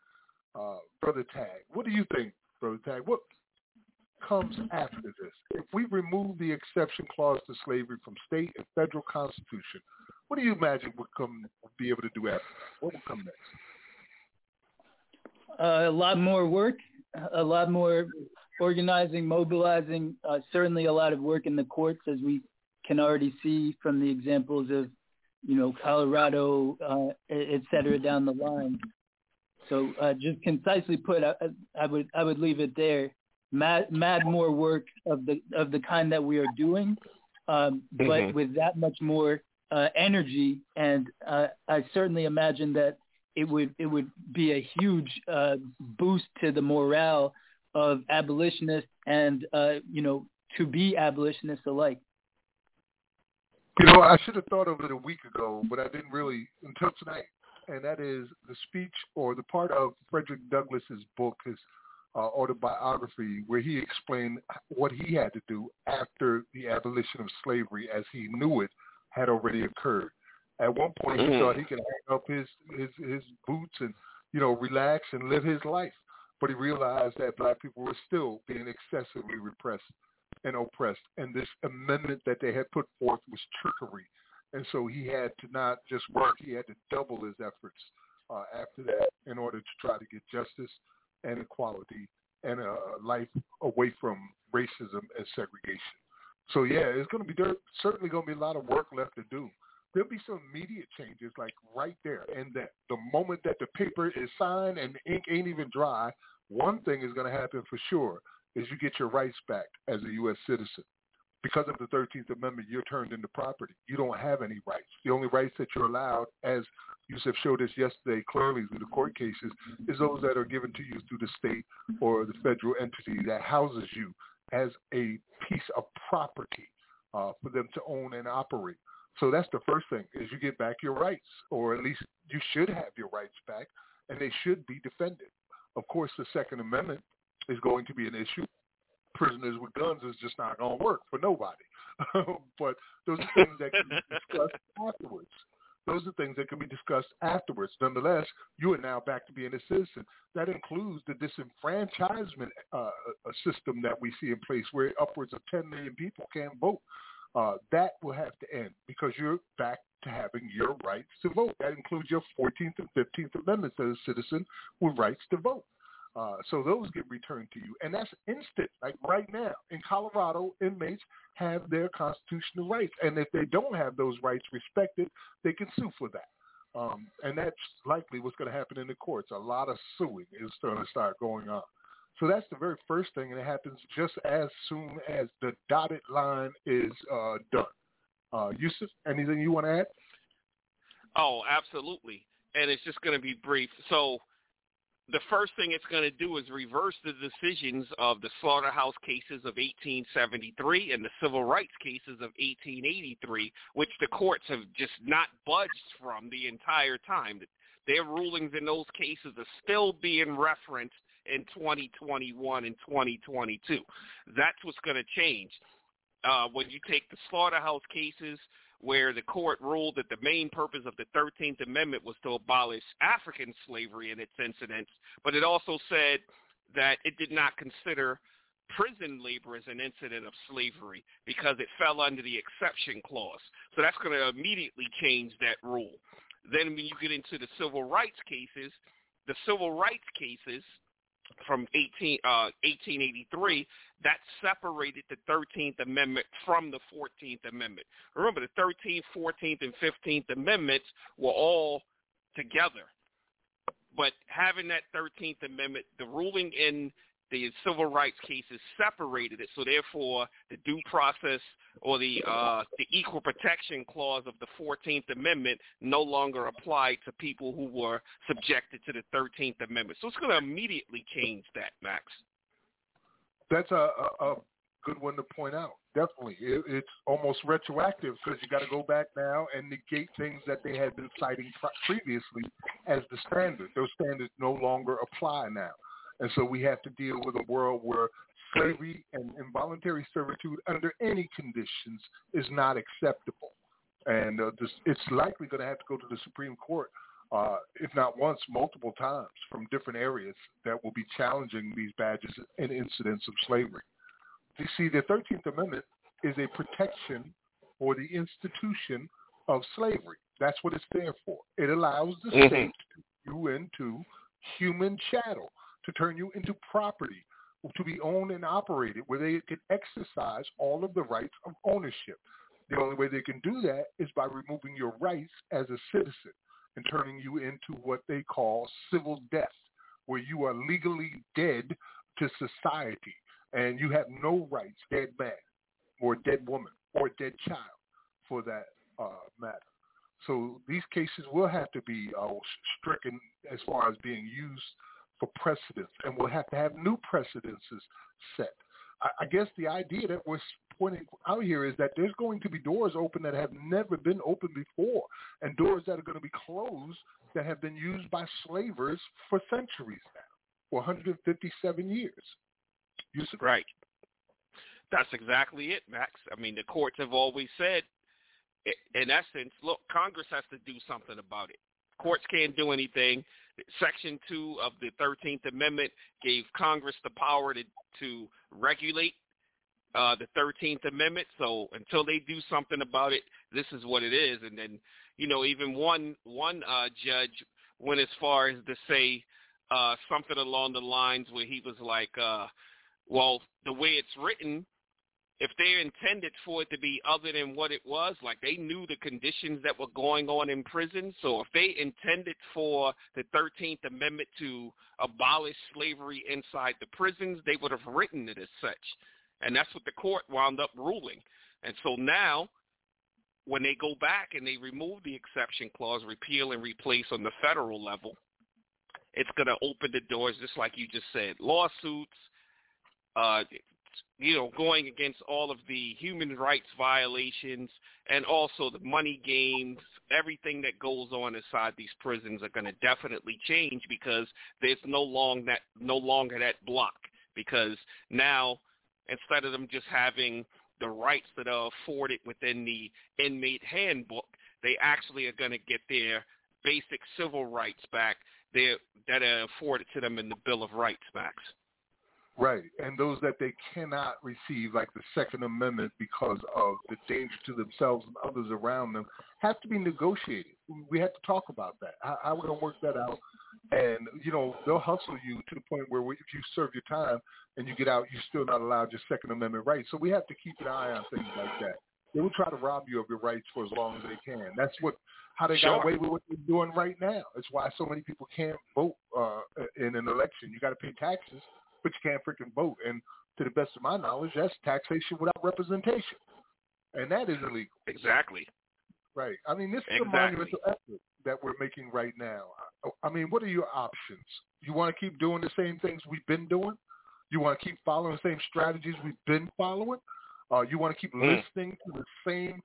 uh, Brother Tag. What do you think, Brother Tag? What comes after this? If we remove the exception clause to slavery from state and federal constitution, what do you imagine would come be able to do after that? What will come next? Uh, a lot more work, a lot more organizing, mobilizing, uh, certainly a lot of work in the courts, as we can already see from the examples of, you know, Colorado, uh, et cetera, down the line. So uh, just concisely put, I, I would I would leave it there. Mad, mad more work of the of the kind that we are doing, um, but Mhm. with that much more uh, energy, and uh, I certainly imagine that it would it would be a huge uh, boost to the morale of abolitionists and uh, you know to be abolitionists alike. You know, I should have thought of it a week ago, but I didn't really until tonight. And that is the speech or the part of Frederick Douglass's book, his uh, autobiography, where he explained what he had to do after the abolition of slavery, as he knew it had already occurred. At one point, he Mhm. thought he could hang up his his his boots and you know relax and live his life, but he realized that black people were still being excessively repressed and oppressed, and this amendment that they had put forth was trickery, and so he had to not just work; he had to double his efforts uh, after that in order to try to get justice and equality and a life away from racism and segregation. So yeah, it's going to be there, certainly going to be a lot of work left to do. There'll be some immediate changes, like right there, and that the moment that the paper is signed and the ink ain't even dry, one thing is going to happen for sure is you get your rights back as a U.S. citizen. Because of the 13th Amendment, you're turned into property. You don't have any rights. The only rights that you're allowed, as Yusuf showed us yesterday clearly through the court cases, is those that are given to you through the state or the federal entity that houses you as a piece of property uh, for them to own and operate. So that's the first thing is you get back your rights, or at least you should have your rights back, and they should be defended. Of course, the Second Amendment is going to be an issue. Prisoners with guns is just not going to work for nobody. but those are things that can be discussed afterwards. Those are things that can be discussed afterwards. Nonetheless, you are now back to being a citizen. That includes the disenfranchisement uh, system that we see in place, where upwards of 10 million people can't vote. Uh, that will have to end because you're back to having your rights to vote. That includes your 14th and 15th Amendments as a citizen with rights to vote. Uh, so those get returned to you, and that's instant. Like right now in Colorado, inmates have their constitutional rights, and if they don't have those rights respected, they can sue for that. Um, and that's likely what's going to happen in the courts. A lot of suing is going to start going on. So that's the very first thing, and it happens just as soon as the dotted line is uh, done. Uh, Yusuf, anything you want to add? Oh, absolutely. And it's just going to be brief. So the first thing it's going to do is reverse the decisions of the slaughterhouse cases of 1873 and the civil rights cases of 1883, which the courts have just not budged from the entire time. Their rulings in those cases are still being referenced in 2021 and 2022. That's what's going to change. Uh, when you take the slaughterhouse cases where the court ruled that the main purpose of the 13th Amendment was to abolish African slavery and its incidents, but it also said that it did not consider prison labor as an incident of slavery because it fell under the exception clause. So that's going to immediately change that rule. Then when you get into the civil rights cases, the civil rights cases from 18, uh, 1883 that separated the 13th Amendment from the 14th Amendment. Remember, the 13th, 14th, and 15th Amendments were all together. But having that 13th Amendment, the ruling in the civil rights cases separated it. So therefore, the due process or the uh, the equal protection clause of the 14th Amendment no longer applied to people who were subjected to the 13th Amendment. So it's going to immediately change that, Max. That's a, a, a good one to point out. Definitely, it, it's almost retroactive because you got to go back now and negate things that they had been citing previously as the standard. Those standards no longer apply now. And so we have to deal with a world where slavery and involuntary servitude under any conditions is not acceptable. And uh, this, it's likely going to have to go to the Supreme Court, uh, if not once, multiple times from different areas that will be challenging these badges and incidents of slavery. You see, the 13th Amendment is a protection for the institution of slavery. That's what it's there for. It allows the mm-hmm. state to you into human chattel to turn you into property to be owned and operated where they can exercise all of the rights of ownership. The only way they can do that is by removing your rights as a citizen and turning you into what they call civil death, where you are legally dead to society and you have no rights, dead man or dead woman or dead child for that uh, matter. So these cases will have to be uh, stricken as far as being used for precedents, and we'll have to have new precedences set. I, I guess the idea that we're pointing out here is that there's going to be doors open that have never been opened before, and doors that are going to be closed that have been used by slavers for centuries now, for 157 years. Right. That's exactly it, Max. I mean, the courts have always said, in essence, look, Congress has to do something about it. Courts can't do anything. Section 2 of the 13th Amendment gave Congress the power to, to regulate uh, the 13th Amendment. So until they do something about it, this is what it is. And then, you know, even one one uh, judge went as far as to say uh, something along the lines where he was like, uh, well, the way it's written, if they intended for it to be other than what it was, like they knew the conditions that were going on in prison. So if they intended for the 13th Amendment to abolish slavery inside the prisons, they would have written it as such. And that's what the court wound up ruling. And so now, when they go back and they remove the exception clause, repeal and replace on the federal level, it's going to open the doors, just like you just said, lawsuits, uh, you know, going against all of the human rights violations and also the money games, everything that goes on inside these prisons are going to definitely change because there's no long that no longer that block because now instead of them just having the rights that are afforded within the inmate handbook, they actually are going to get their basic civil rights back that are afforded to them in the Bill of Rights, Max. Right, and those that they cannot receive, like the Second Amendment, because of the danger to themselves and others around them, have to be negotiated. We have to talk about that. How, how we're going to work that out, and you know they'll hustle you to the point where if you serve your time and you get out, you're still not allowed your Second Amendment rights. So we have to keep an eye on things like that. They will try to rob you of your rights for as long as they can. That's what how they sure. got away with what they're doing right now. It's why so many people can't vote uh, in an election. You got to pay taxes you can't freaking vote. And to the best of my knowledge, that's taxation without representation, and that is illegal. Exactly. Right. I mean, this is exactly. a monumental effort that we're making right now. I mean, what are your options? You want to keep doing the same things we've been doing? You want to keep following the same strategies we've been following? Uh, you want to keep mm. listening to the same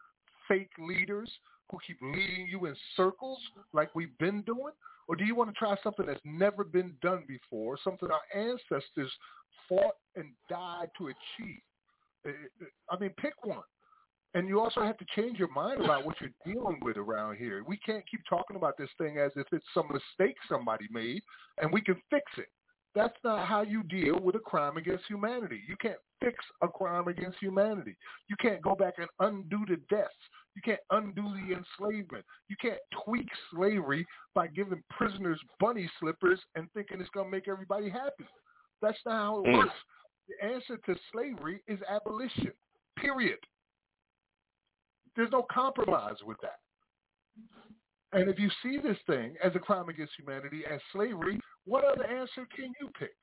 fake leaders who keep leading you in circles like we've been doing? Or do you want to try something that's never been done before, something our ancestors fought and died to achieve? I mean, pick one. And you also have to change your mind about what you're dealing with around here. We can't keep talking about this thing as if it's some mistake somebody made and we can fix it. That's not how you deal with a crime against humanity. You can't fix a crime against humanity. You can't go back and undo the deaths. You can't undo the enslavement. You can't tweak slavery by giving prisoners bunny slippers and thinking it's going to make everybody happy. That's not how it Mm. works. The answer to slavery is abolition, period. There's no compromise with that. And if you see this thing as a crime against humanity, as slavery, what other answer can you pick?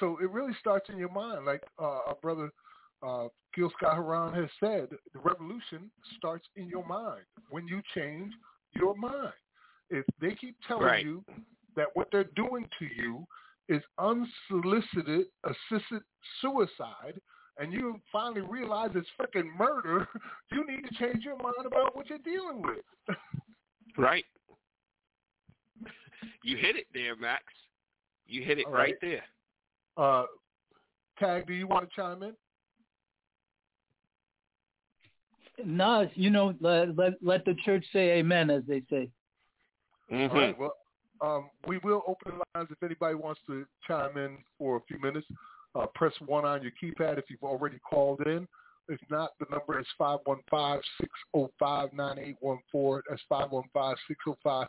So it really starts in your mind, like uh, our brother uh, Gil Scott Heron has said. The revolution starts in your mind when you change your mind. If they keep telling Right. you that what they're doing to you is unsolicited assisted suicide, and you finally realize it's freaking murder, you need to change your mind about what you're dealing with. Right. You hit it there, Max. You hit it right right. there. Uh, Tag, do you want to chime in? Nas, you know, let, let let the church say amen, as they say. Mm-hmm. All right. Well, um, we will open the lines if anybody wants to chime in for a few minutes. Uh, press one on your keypad if you've already called in. If not, the number is 515-605-9814. That's 515-605-9814.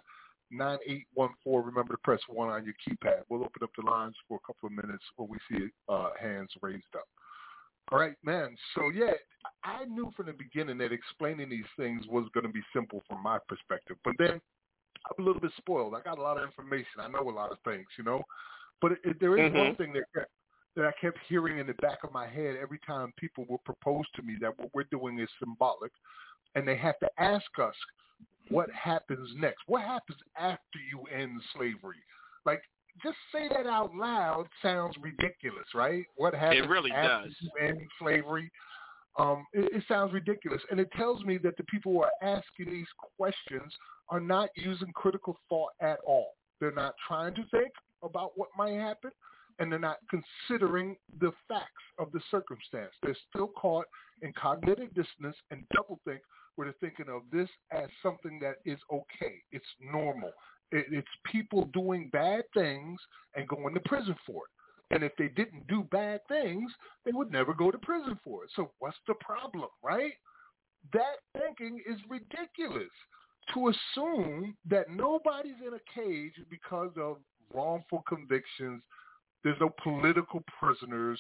Remember to press one on your keypad. We'll open up the lines for a couple of minutes when we see uh, hands raised up. All right, man. So yeah, I knew from the beginning that explaining these things was going to be simple from my perspective. But then I'm a little bit spoiled. I got a lot of information. I know a lot of things, you know. But it, it, there is one Mhm. thing that that I kept hearing in the back of my head every time people would propose to me that what we're doing is symbolic, and they have to ask us what happens next. What happens after you end slavery? Like just say that out loud sounds ridiculous, right? What happens really after does. end slavery? Um, it, it sounds ridiculous, and it tells me that the people who are asking these questions are not using critical thought at all. They're not trying to think about what might happen, and they're not considering the facts of the circumstance. They're still caught in cognitive dissonance and doublethink, where they're thinking of this as something that is okay. It's normal. It, it's people doing bad things and going to prison for it. And if they didn't do bad things, they would never go to prison for it. So what's the problem, right? That thinking is ridiculous. To assume that nobody's in a cage because of wrongful convictions, there's no political prisoners,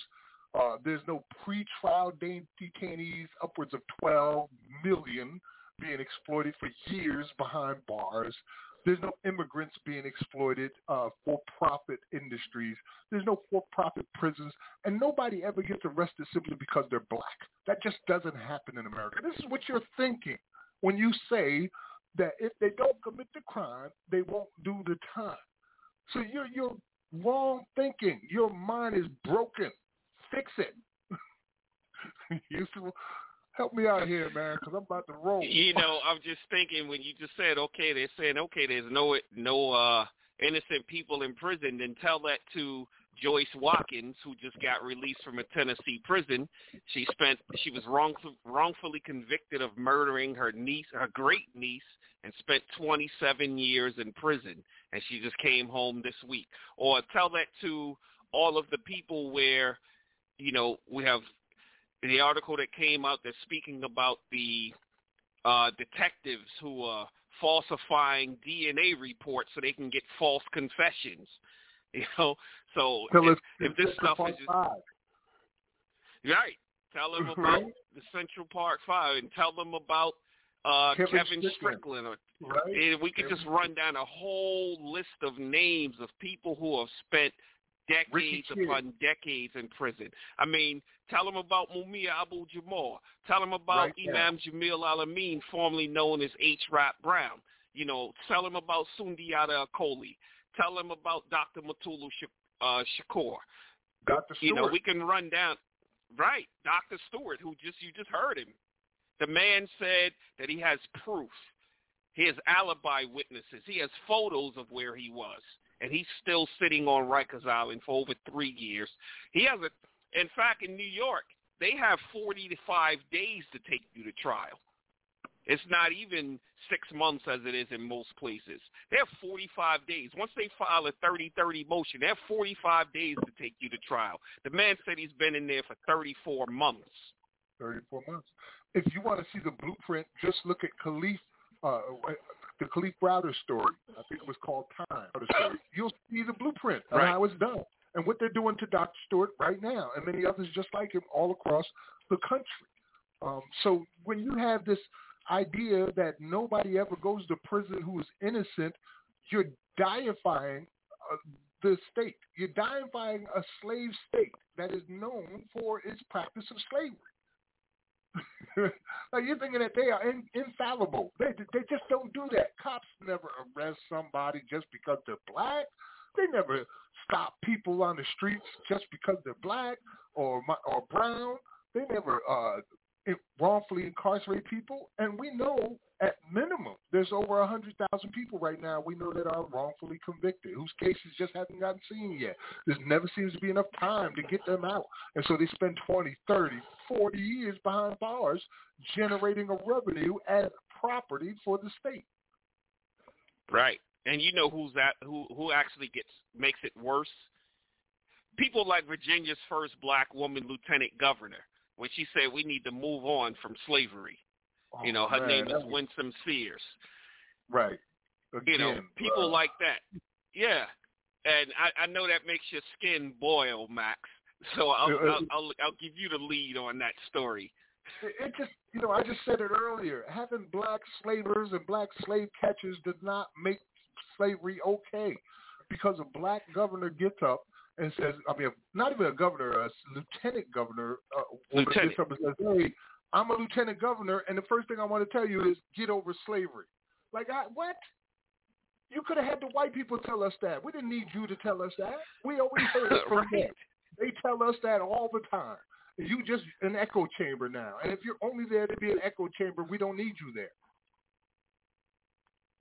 uh, there's no pretrial de- detainees, upwards of 12 million being exploited for years behind bars. There's no immigrants being exploited uh, for profit industries. There's no for profit prisons. And nobody ever gets arrested simply because they're black. That just doesn't happen in America. This is what you're thinking when you say that if they don't commit the crime, they won't do the time. So you're, you're wrong thinking. Your mind is broken. Fix it. help me out here, man, because I'm about to roll. You know, I'm just thinking when you just said, okay, they're saying, okay, there's no no uh innocent people in prison, then tell that to Joyce Watkins, who just got released from a Tennessee prison. She spent she was wrong, wrongfully convicted of murdering her niece, her great niece, and spent 27 years in prison, and she just came home this week. Or tell that to all of the people where, you know, we have the article that came out that's speaking about the uh, detectives who are falsifying DNA reports so they can get false confessions. You know, so Tell if, if this Central stuff Park is just right, tell them about the Central Park Five and tell them about uh, Kevin Kevin Strickland. Strickland. Or, Right. and we could just run down a whole list of names of people who have spent decades upon decades in prison. I mean, tell them about Mumia Abu Jamal. Tell them about Right. Imam Jamil Al-Amin, formerly known as H. Rap Brown. You know, tell them about Sundiata Acoli. Tell them about Dr. Mutulu Sh- uh, Shakur. Dr. You know, we can run down. Right, Dr. Stewart, who just you just heard him. The man said that he has proof. He has alibi witnesses. He has photos of where he was, and he's still sitting on Rikers Island for over three years. He has a. In fact, in New York, they have 40 to five days to take you to trial. It's not even six months as it is in most places. They have 45 days. Once they file a 30-30 motion, they have 45 days to take you to trial. The man said he's been in there for 34 months. 34 months. If you want to see the blueprint, just look at Kalief, uh, the Kalief Browder story. I think it was called Time. You'll see the blueprint of Right. how it's done and what they're doing to Dr. Stewart right now and many others just like him all across the country. Um, so when you have this idea that nobody ever goes to prison who is innocent, you're deifying uh, the state. You're deifying a slave state that is known for its practice of slavery. like you're thinking that they are in, infallible. They they just don't do that. Cops never arrest somebody just because they're black. They never stop people on the streets just because they're black or or brown. They never uh, wrongfully incarcerate people, and we know at minimum there's over a hundred thousand people right now we know that are wrongfully convicted whose cases just haven't gotten seen yet. There never seems to be enough time to get them out, and so they spend 20, 30, 40 years behind bars generating a revenue as property for the state. Right, and you know who's that? Who who actually gets makes it worse? People like Virginia's first black woman lieutenant governor when she said we need to move on from slavery. Oh, you know, her man, name is was... Winsome Sears. Right. Again, you know, people uh... like that. Yeah. And I, I know that makes your skin boil, Max. So I'll, I'll, I'll, I'll give you the lead on that story. It just, you know, I just said it earlier. Having black slavers and black slave catchers did not make slavery okay, because a black governor gets up and says, I mean, not even a governor, a lieutenant governor, uh, lieutenant. gets up and says, "Hey, I'm a lieutenant governor, and the first thing I want to tell you is get over slavery." Like, I, what? You could have had the white people tell us that. We didn't need you to tell us that. We always heard it from right. them. They tell us that all the time. You just an echo chamber now, and if you're only there to be an echo chamber, we don't need you there.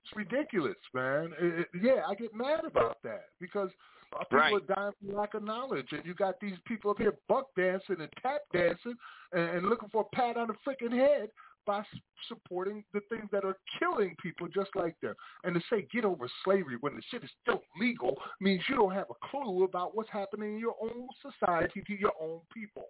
It's ridiculous, man. It, it, yeah, I get mad about that because uh, people right. are dying for lack of knowledge, and you got these people up here buck dancing and tap dancing and, and looking for a pat on the freaking head by supporting the things that are killing people just like them. And to say get over slavery when the shit is still legal means you don't have a clue about what's happening in your own society to your own people.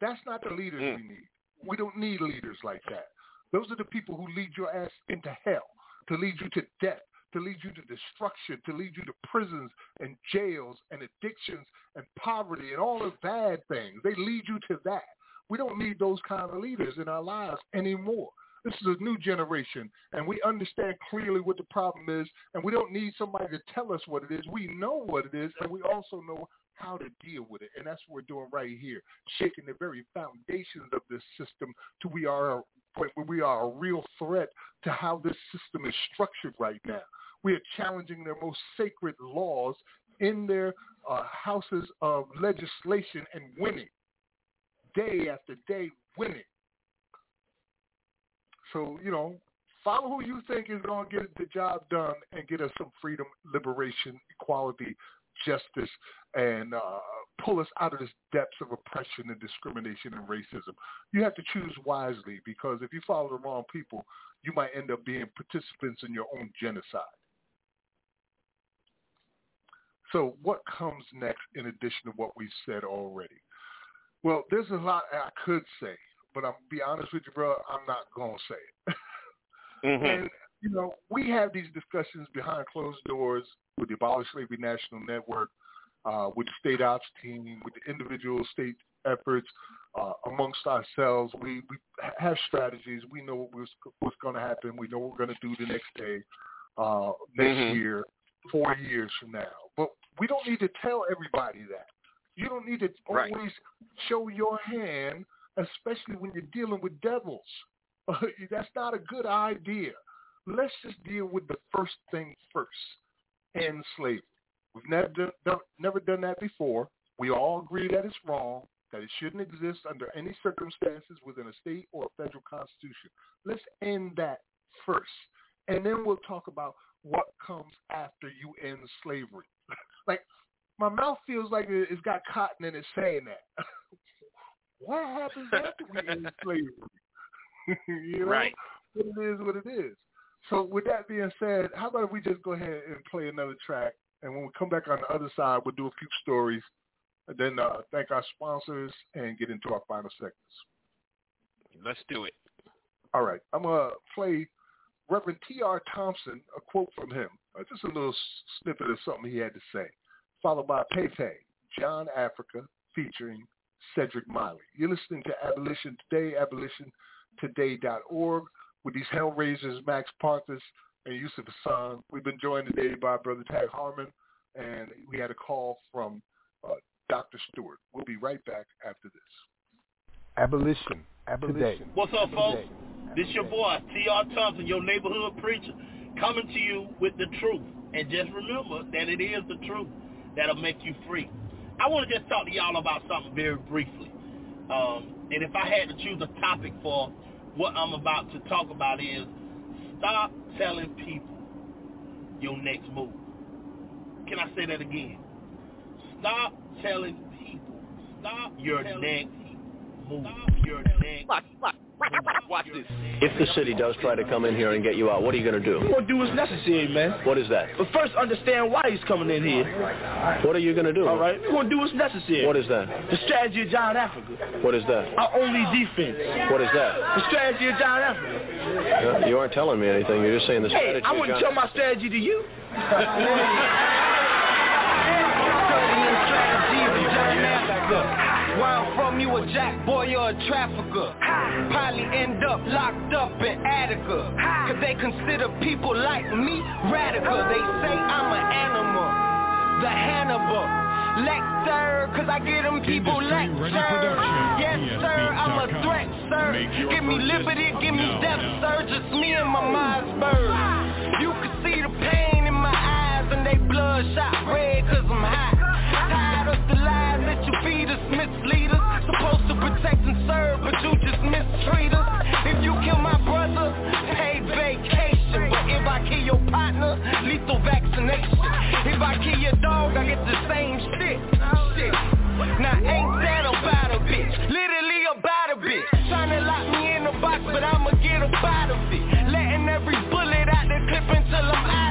That's not the leaders Mm. we need. We don't need leaders like that. Those are the people who lead your ass into hell, to lead you to death, to lead you to destruction, to lead you to prisons and jails and addictions and poverty and all the bad things. They lead you to that. We don't need those kind of leaders in our lives anymore. This is a new generation, and we understand clearly what the problem is, and we don't need somebody to tell us what it is. We know what it is, and we also know how to deal with it, and that's what we're doing right here, shaking the very foundations of this system to we are a point where we are a real threat to how this system is structured right now. We are challenging their most sacred laws in their uh, houses of legislation and winning, day after day, winning. So, you know, follow who you think is going to get the job done and get us some freedom, liberation, equality, justice, and uh, pull us out of this depths of oppression and discrimination and racism. You have to choose wisely because if you follow the wrong people, you might end up being participants in your own genocide. So what comes next in addition to what we've said already? Well, there's a lot I could say, but I'm be honest with you, bro, I'm not gonna say it. Mm-hmm. And you know, we have these discussions behind closed doors with the Abolish Slavery National Network, uh, with the state ops team, with the individual state efforts, uh, amongst ourselves. We, we have strategies. We know what's, what's going to happen. We know what we're going to do the next day, uh, next Mhm. year, four years from now. But we don't need to tell everybody that. You don't need to Right. always show your hand, especially when you're dealing with devils. That's not a good idea. Let's just deal with the first thing first, end slavery. We've never done, done, never done that before. We all agree that it's wrong, that it shouldn't exist under any circumstances within a state or a federal constitution. Let's end that first, and then we'll talk about what comes after you end slavery. like my mouth feels like it- it's got cotton in it saying that. what happens after we end slavery? you know, Right. But it is what it is. So with that being said, how about if we just go ahead and play another track, and when we come back on the other side, we'll do a few stories, and then uh, thank our sponsors and get into our final segments. Let's do it. All right, I'm gonna play Reverend T.R. Thompson, a quote from him, uh, just a little snippet of something he had to say, followed by Pepe, John Africa, featuring Cedric Miley. You're listening to Abolition Today, abolitiontoday.org, with these Hellraisers, Max Parthas, and Yusuf Hassan. We've been joined today by Brother Tag Harmon, and we had a call from uh, Dr. Stewart. We'll be right back after this. Abolition. Abolition. What's up, folks? This your boy, T.R. Thompson, your neighborhood preacher, coming to you with the truth. And just remember that it is the truth that'll make you free. I want to just talk to y'all about something very briefly. Um, and if I had to choose a topic for what I'm about to talk about is stop telling people your next move. Can I say that again? Stop telling people. Stop your next move. Your next. Watch, watch, watch this. If the city does try to come in here and get you out, what are you going to do? We're going to do what's necessary, man. What is that? But first, understand why he's coming in here. What are you going to do? All right, we're going to do what's necessary. What is that? The strategy of John Africa. What is that? Our only defense. What is that? The strategy of John Africa. You aren't telling me anything. You're just saying the strategy Hey. I wouldn't John- tell my strategy to you. Where I'm from, you a jack boy or a trafficker. Probably end up locked up in Attica. Cause they consider people like me radical. They say I'm an animal, the Hannibal. Lecter, cause I get them people lecture. Yes, sir, I'm a threat, sir. Give me liberty, give me death, sir. Just me and my Mossberg. You can see the pain in my eyes and they bloodshot red cause I'm hot. You feed us, mislead us. Supposed to protect and serve, but you just mistreat us. If you kill my brother, paid vacation. But if I kill your partner, lethal vaccination. If I kill your dog, I get the same shit. Shit. Now ain't that about a bitch? Literally about a bitch. Tryna lock me in a box, but I'ma get up out of it. Letting every bullet out the clip until I'm out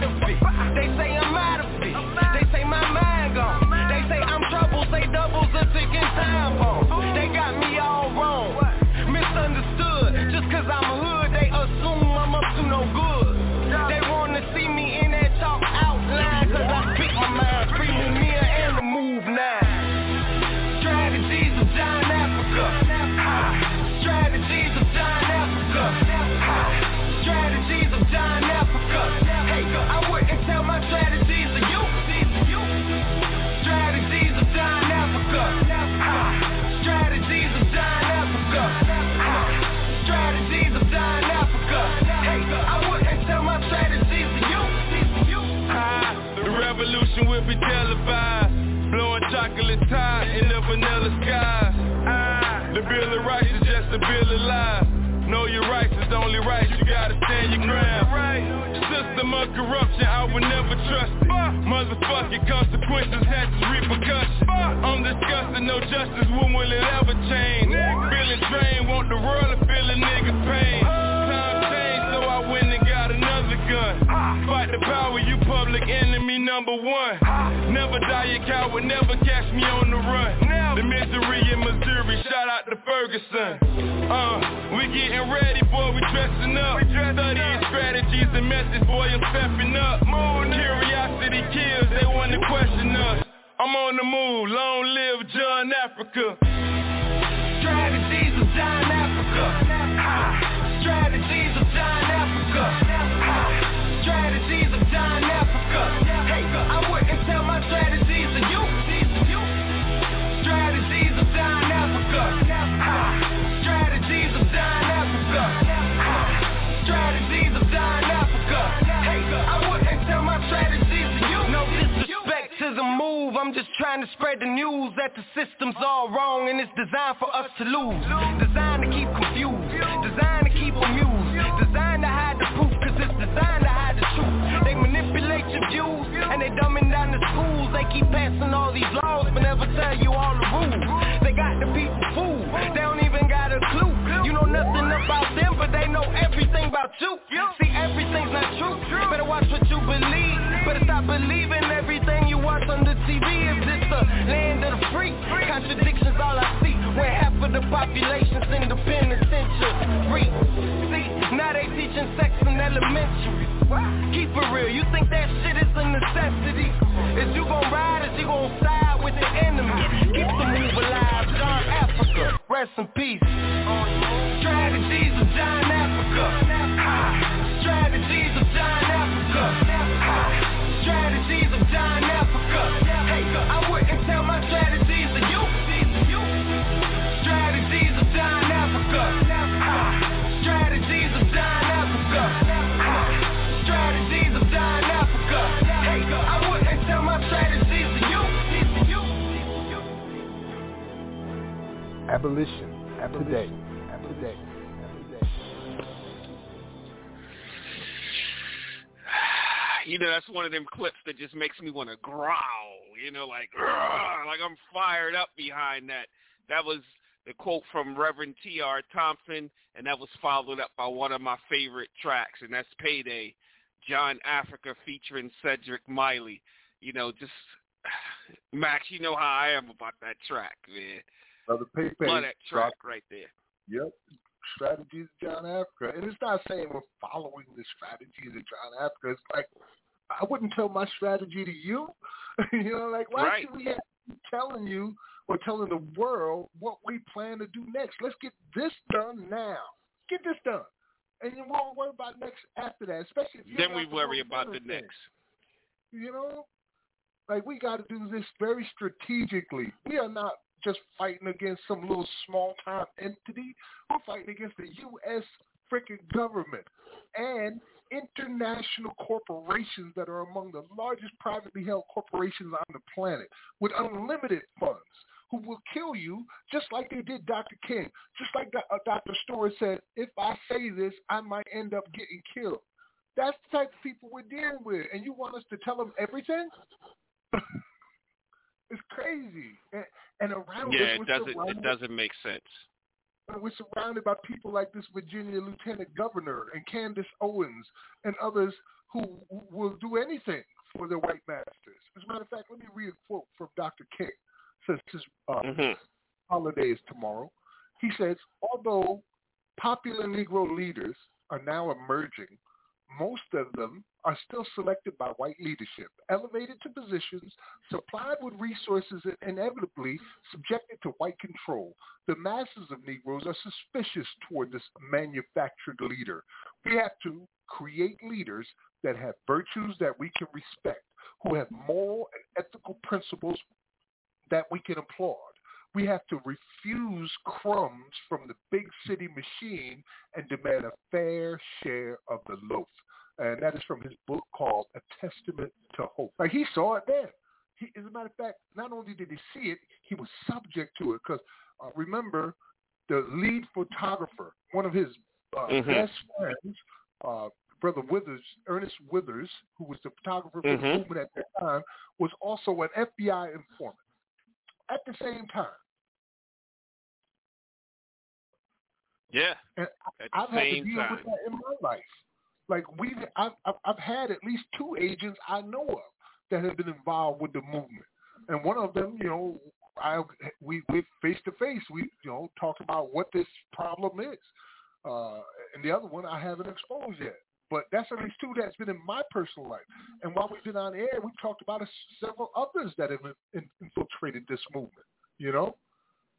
strategies of John Africa. Strategies of John Africa. Strategies of John Africa. Hey, I wouldn't tell my strategies to you. The revolution will be televised Blowing chocolate in the vanilla The Bill of Rights is just a Bill of Lies. Know your rights is only right, you gotta stand your ground System of corruption, I would never trust it. Motherfucking consequences has its repercussions I'm disgusted, no justice, when will it ever change? Feeling drained, want the world to feel a nigga pain gun Fight the power, you public enemy number one. Never die a coward, never catch me on the run. The misery in Missouri, shout out to Ferguson. Uh, we getting ready, boy, we dressing up. Studying strategies and methods, boy, I'm stepping up. Curiosity kills, they wanna question us. I'm on the move, long live John Africa. Strategies of John Africa. Strategies Africa Strategies of John Africa. Hey, I wouldn't tell my strategies to you. Strategies of John Africa. Strategies of John Africa. Strategies of John Africa. Hey, I wouldn't tell my strategies to you. No disrespect to the move. I'm just trying to spread the news that the system's all wrong and it's designed for us to lose. Designed to keep confused. Designed to keep amused. Designed to hide the proof manipulate your views. And they dumbing down the schools. They keep passing all these laws but never tell you all the rules. They got the people fooled They don't even got a clue. You know nothing about them but they know everything about you. See everything's not true. Better watch what you believe. Better stop believing everything you watch on the TV Is this the land of the free? Contradictions all I see. When half of the population's in the penitentiary now they teaching sex in elementary. Keep it real, you think that shit is a necessity? Is you gon' ride, is you gon' side with the enemy? Keep the move alive, John Africa. Rest in peace Abolition. Today. Today. You know, that's one of them clips that just makes me want to growl. You know, like like I'm fired up behind that. That was the quote from Reverend T.R. Thompson, and that was followed up by one of my favorite tracks, and that's Payday, John Africa featuring Cedric Miley. You know, just Max, you know how I am about that track, man. Brother Pepe. That track right there. Yep. Strategies of John Africa. And it's not saying we're following the strategies of John Africa. It's like I wouldn't tell my strategy to you. you know, like why Right. should we have be telling you or telling the world what we plan to do next? Let's get this done now. Get this done. And you won't worry about next after that, especially if you Then we worry about the next. you know? Like we got to do this very strategically. We are not just fighting against some little small time entity. We're fighting against the U.S. freaking government and international corporations that are among the largest privately held corporations on the planet with unlimited funds who will kill you just like they did Dr. King. Just like uh, Dr. Stewart said, if I say this, I might end up getting killed. That's the type of people we're dealing with. And you want us to tell them everything? it's crazy. And, and around Yeah, it doesn't it doesn't make sense. we're surrounded by people like this Virginia Lieutenant Governor and Candace Owens and others who will do anything for their white masters. As a matter of fact, let me read a quote from Dr. King since his uh, Mhm. holiday is tomorrow. He says, although popular Negro leaders are now emerging, most of them are still selected by white leadership, elevated to positions, supplied with resources, and inevitably subjected to white control. The masses of Negroes are suspicious toward this manufactured leader. We have to create leaders that have virtues that we can respect, who have moral and ethical principles that we can applaud. We have to refuse crumbs from the big city machine and demand a fair share of the loaf. And that is from his book called A Testament to Hope. Like he saw it then. He, as a matter of fact, not only did he see it, he was subject to it. Because uh, remember, the lead photographer, one of his uh, Mhm. best friends, uh, Brother Withers, Ernest Withers, who was the photographer for the Mhm. movement at that time, was also an FBI informant. At the same time, Yeah. And At the I've had to same deal time. with that in my life. Like we, I've, I've had at least two agents I know of that have been involved with the movement, and one of them, you know, I we we face to face, we you know talked about what this problem is, uh, and the other one I haven't exposed yet. But that's at least two that's been in my personal life. And while we've been on air, we've talked about a, several others that have in, infiltrated this movement. You know,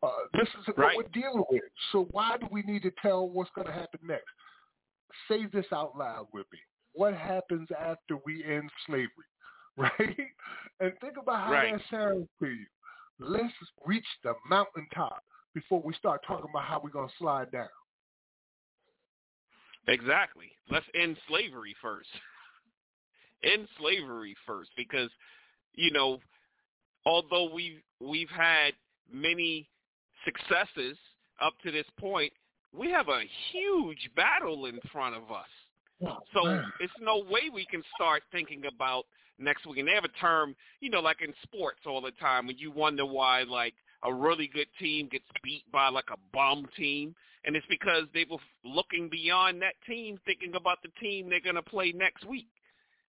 uh, this is what we're dealing with. So why do we need to tell what's going to happen next? Say this out loud with me. What happens after we end slavery, right? And think about how Right. that sounds to you. Let's reach the mountaintop before we start talking about how we're going to slide down. Exactly. Let's end slavery first. end slavery first because you know, although we've we've had many successes up to this point, we have a huge battle in front of us. Oh, so it's no way we can start thinking about next week. And they have a term, you know, like in sports all the time when you wonder why like a really good team gets beat by like a bum team. And it's because they were looking beyond that team, thinking about the team they're going to play next week.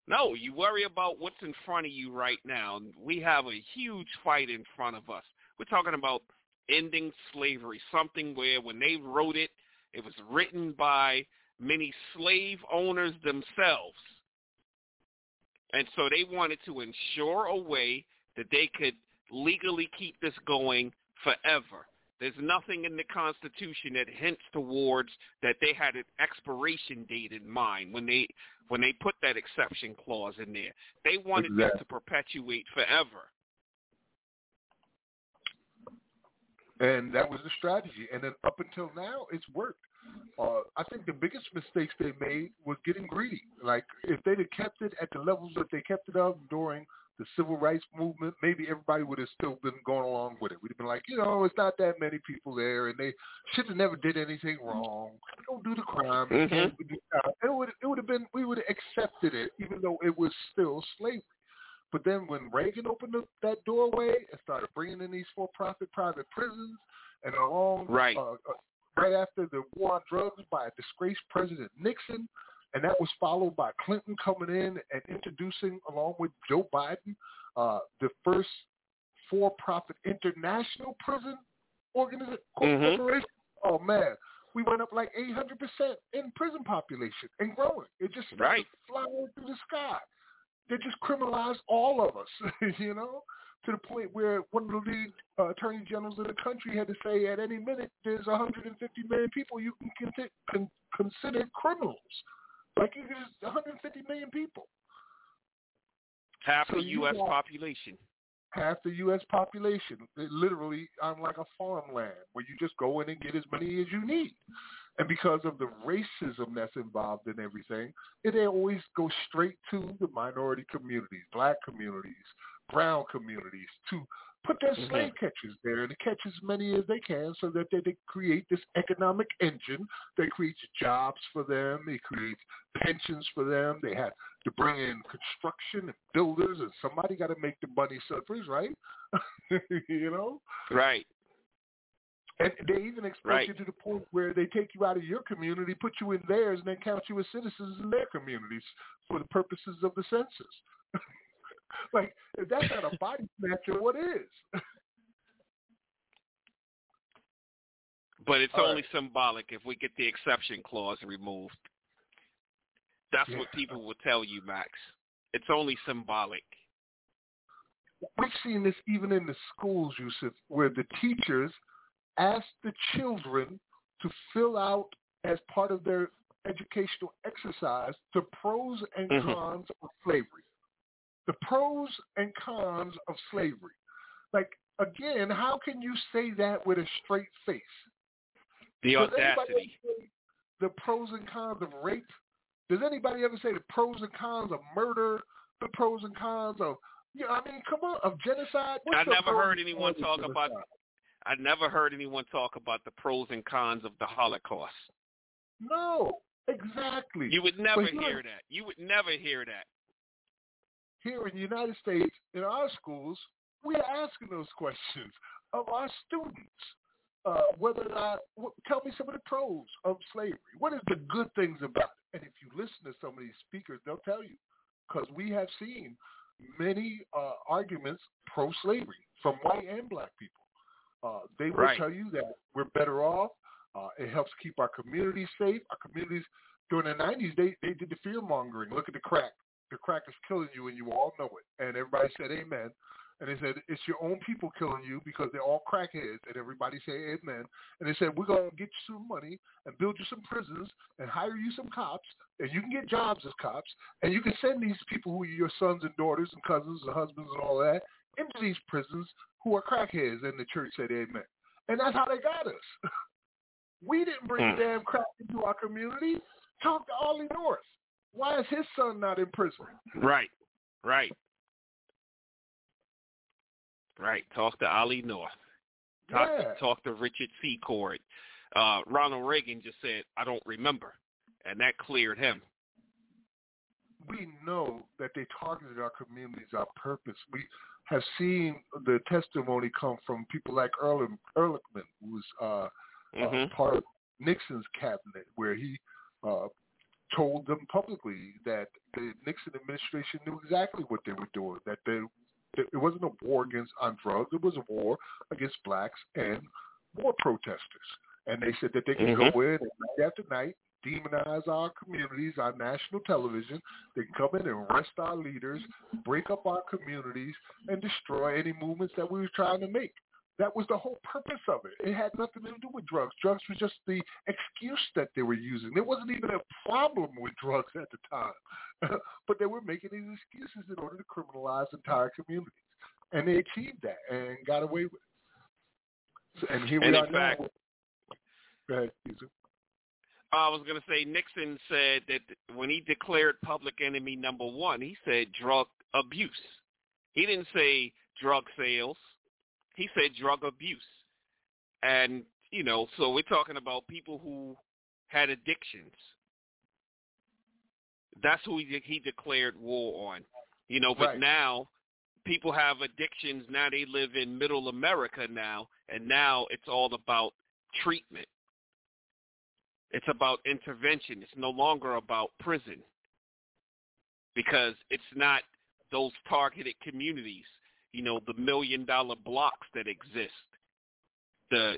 No, you worry about what's in front of you right now. We have a huge fight in front of us. We're talking about ending slavery, something where when they wrote it, it was written by many slave owners themselves. And so they wanted to ensure a way that they could legally keep this going forever. There's nothing in the Constitution that hints towards that they had an expiration date in mind when they when they put that exception clause in there. They wanted Exactly. to perpetuate forever. And that was the strategy. And then up until now, it's worked. Uh, I think the biggest mistakes they made was getting greedy. Like if they'd have kept it at the levels that they kept it up during the civil rights movement, maybe everybody would have still been going along with it. We'd have been like, you know, it's not that many people there, and they should have never did anything wrong. Don't do the crime. Mhm. Can't do the crime. It would it would have been we would have accepted it, even though it was still slavery. But then when Reagan opened up that doorway and started bringing in these for-profit private prisons, and along Right. uh, uh, right after the war on drugs by disgraced President Nixon, and that was followed by Clinton coming in and introducing, along with Joe Biden, uh, the first for-profit international prison organization Mhm. Oh man, we went up like 800 percent in prison population and growing. It just Right. flying through the sky. They just criminalized all of us, you know, to the point where one of the lead uh, attorney generals of the country had to say at any minute there's 150 million people you can con- con- consider criminals. Like is 150 million people, Half So the U.S. got- population. half the U.S. population, it literally on like a farmland where you just go in and get as many as you need. And because of the racism that's involved in everything, it always goes straight to the minority communities, black communities, brown communities, to put their Mhm. slave catchers there and to catch as many as they can so that they, they create this economic engine that creates jobs for them, it creates pensions for them, they have to bring in construction and builders and somebody got to make the money suffers, right? you know? Right. And they even exploit Right. you to the point where they take you out of your community, put you in theirs, and then count you as citizens in their communities for the purposes of the census. like, if that's not a body snatcher, what is? But it's All only symbolic if we get the exception clause removed. That's Yeah. what people will tell you, Max. It's only symbolic. We've seen this even in the schools, Yusuf, where the teachers ask the children to fill out as part of their educational exercise the pros and Mhm. cons of slavery. The pros and cons of slavery. Like, again, how can you say that with a straight face? The Does audacity. the pros and cons of rape? Does anybody ever say the pros and cons of murder? The pros and cons of, you know, I mean, come on, of genocide? What's I never heard anyone talk about. I never heard anyone talk about the pros and cons of the Holocaust. No, exactly. You would never hear that. You would never hear that. Here in the United States, in our schools, we are asking those questions of our students. Uh, whether or not, tell me some of the pros of slavery. What is the good things about it? And if you listen to some of these speakers, they'll tell you. Because we have seen many uh, arguments pro-slavery from white and black people. Uh, they will Right. tell you that we're better off. Uh, it helps keep our communities safe. Our communities during the '90s, they they did the fear mongering. Look at the crack. The crack is killing you, and you all know it. And everybody said amen. And they said it's your own people killing you because they're all crackheads. And everybody said amen. And they said we're gonna get you some money and build you some prisons and hire you some cops, and you can get jobs as cops, and you can send these people who are your sons and daughters and cousins and husbands and all that into these prisons who are crackheads. And the church said amen. And that's how they got us. We didn't bring Hmm. damn crack into our community. Talk to Ollie North. Why is his son not in prison? Right. Right. Right. Talk to Ollie North. Talk, Yeah. talk to Richard Secord. Uh, Ronald Reagan just said, "I don't remember," and that cleared him. We know that they targeted our communities on purpose. We have seen the testimony come from people like Erling, Ehrlichman, who was uh, uh, Mhm. part of Nixon's cabinet, where he uh, told them publicly that the Nixon administration knew exactly what they were doing, that they, that it wasn't a war against on drugs, it was a war against blacks and war protesters. And they said that they can Mhm. go in and night after night demonize our communities on national television. They come in and arrest our leaders, break up our communities, and destroy any movements that we were trying to make. That was the whole purpose of it. It had nothing to do with drugs. Drugs was just the excuse that they were using. There wasn't even a problem with drugs at the time. but they were making these excuses in order to criminalize entire communities. And they achieved that and got away with it. So- And here we And are in fact- now. Go ahead, Yusuf. I was going to say Nixon said that when he declared public enemy number one, he said drug abuse. He didn't say drug sales. He said drug abuse. And, you know, so we're talking about people who had addictions. That's who he, he declared war on. You know, but Right. now people have addictions. Now they live in middle America now, and now it's all about treatment. It's about intervention. It's no longer about prison because it's not those targeted communities, you know, the million dollar blocks that exist, the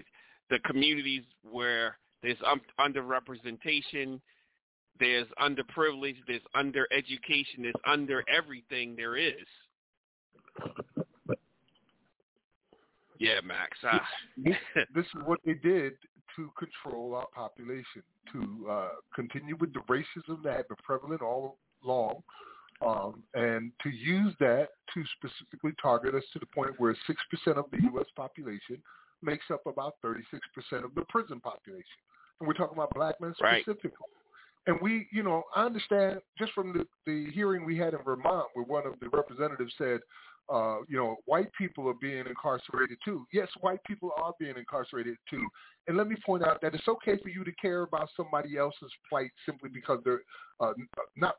the communities where there's underrepresentation, there's underprivileged, there's undereducation, there's under everything there is. Yeah, Max. Ah. this, this is what they did to control our population, to uh, continue with the racism that had been prevalent all along, um, and to use that to specifically target us to the point where 6% of the U.S. population makes up about 36% of the prison population. And we're talking about black men Right. specifically. And we, you know, I understand just from the, the hearing we had in Vermont where one of the representatives said, uh, you know, white people are being incarcerated too. Yes, white people are being incarcerated too. And let me point out that it's okay for you to care about somebody else's plight simply because they're uh, not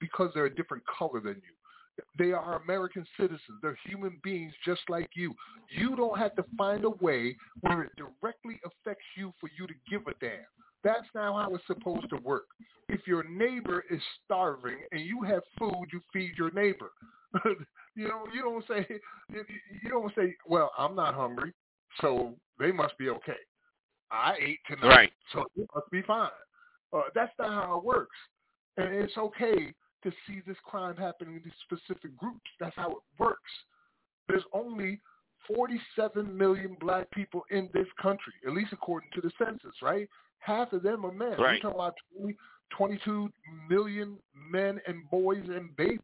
because they're a different color than you. They are American citizens. They're human beings just like you. You don't have to find a way where it directly affects you for you to give a damn. That's not how it's supposed to work. If your neighbor is starving and you have food, you feed your neighbor. you know, you don't say you don't say, "Well, I'm not hungry, so they must be okay." I ate tonight, Right. so it must be fine. Uh, that's not how it works, and it's okay to see this crime happen in these specific groups. That's how it works. There's only 47 million black people in this country, at least according to the census, right? Half of them are men. Right. We're talking about 20, 22 million men and boys and babies.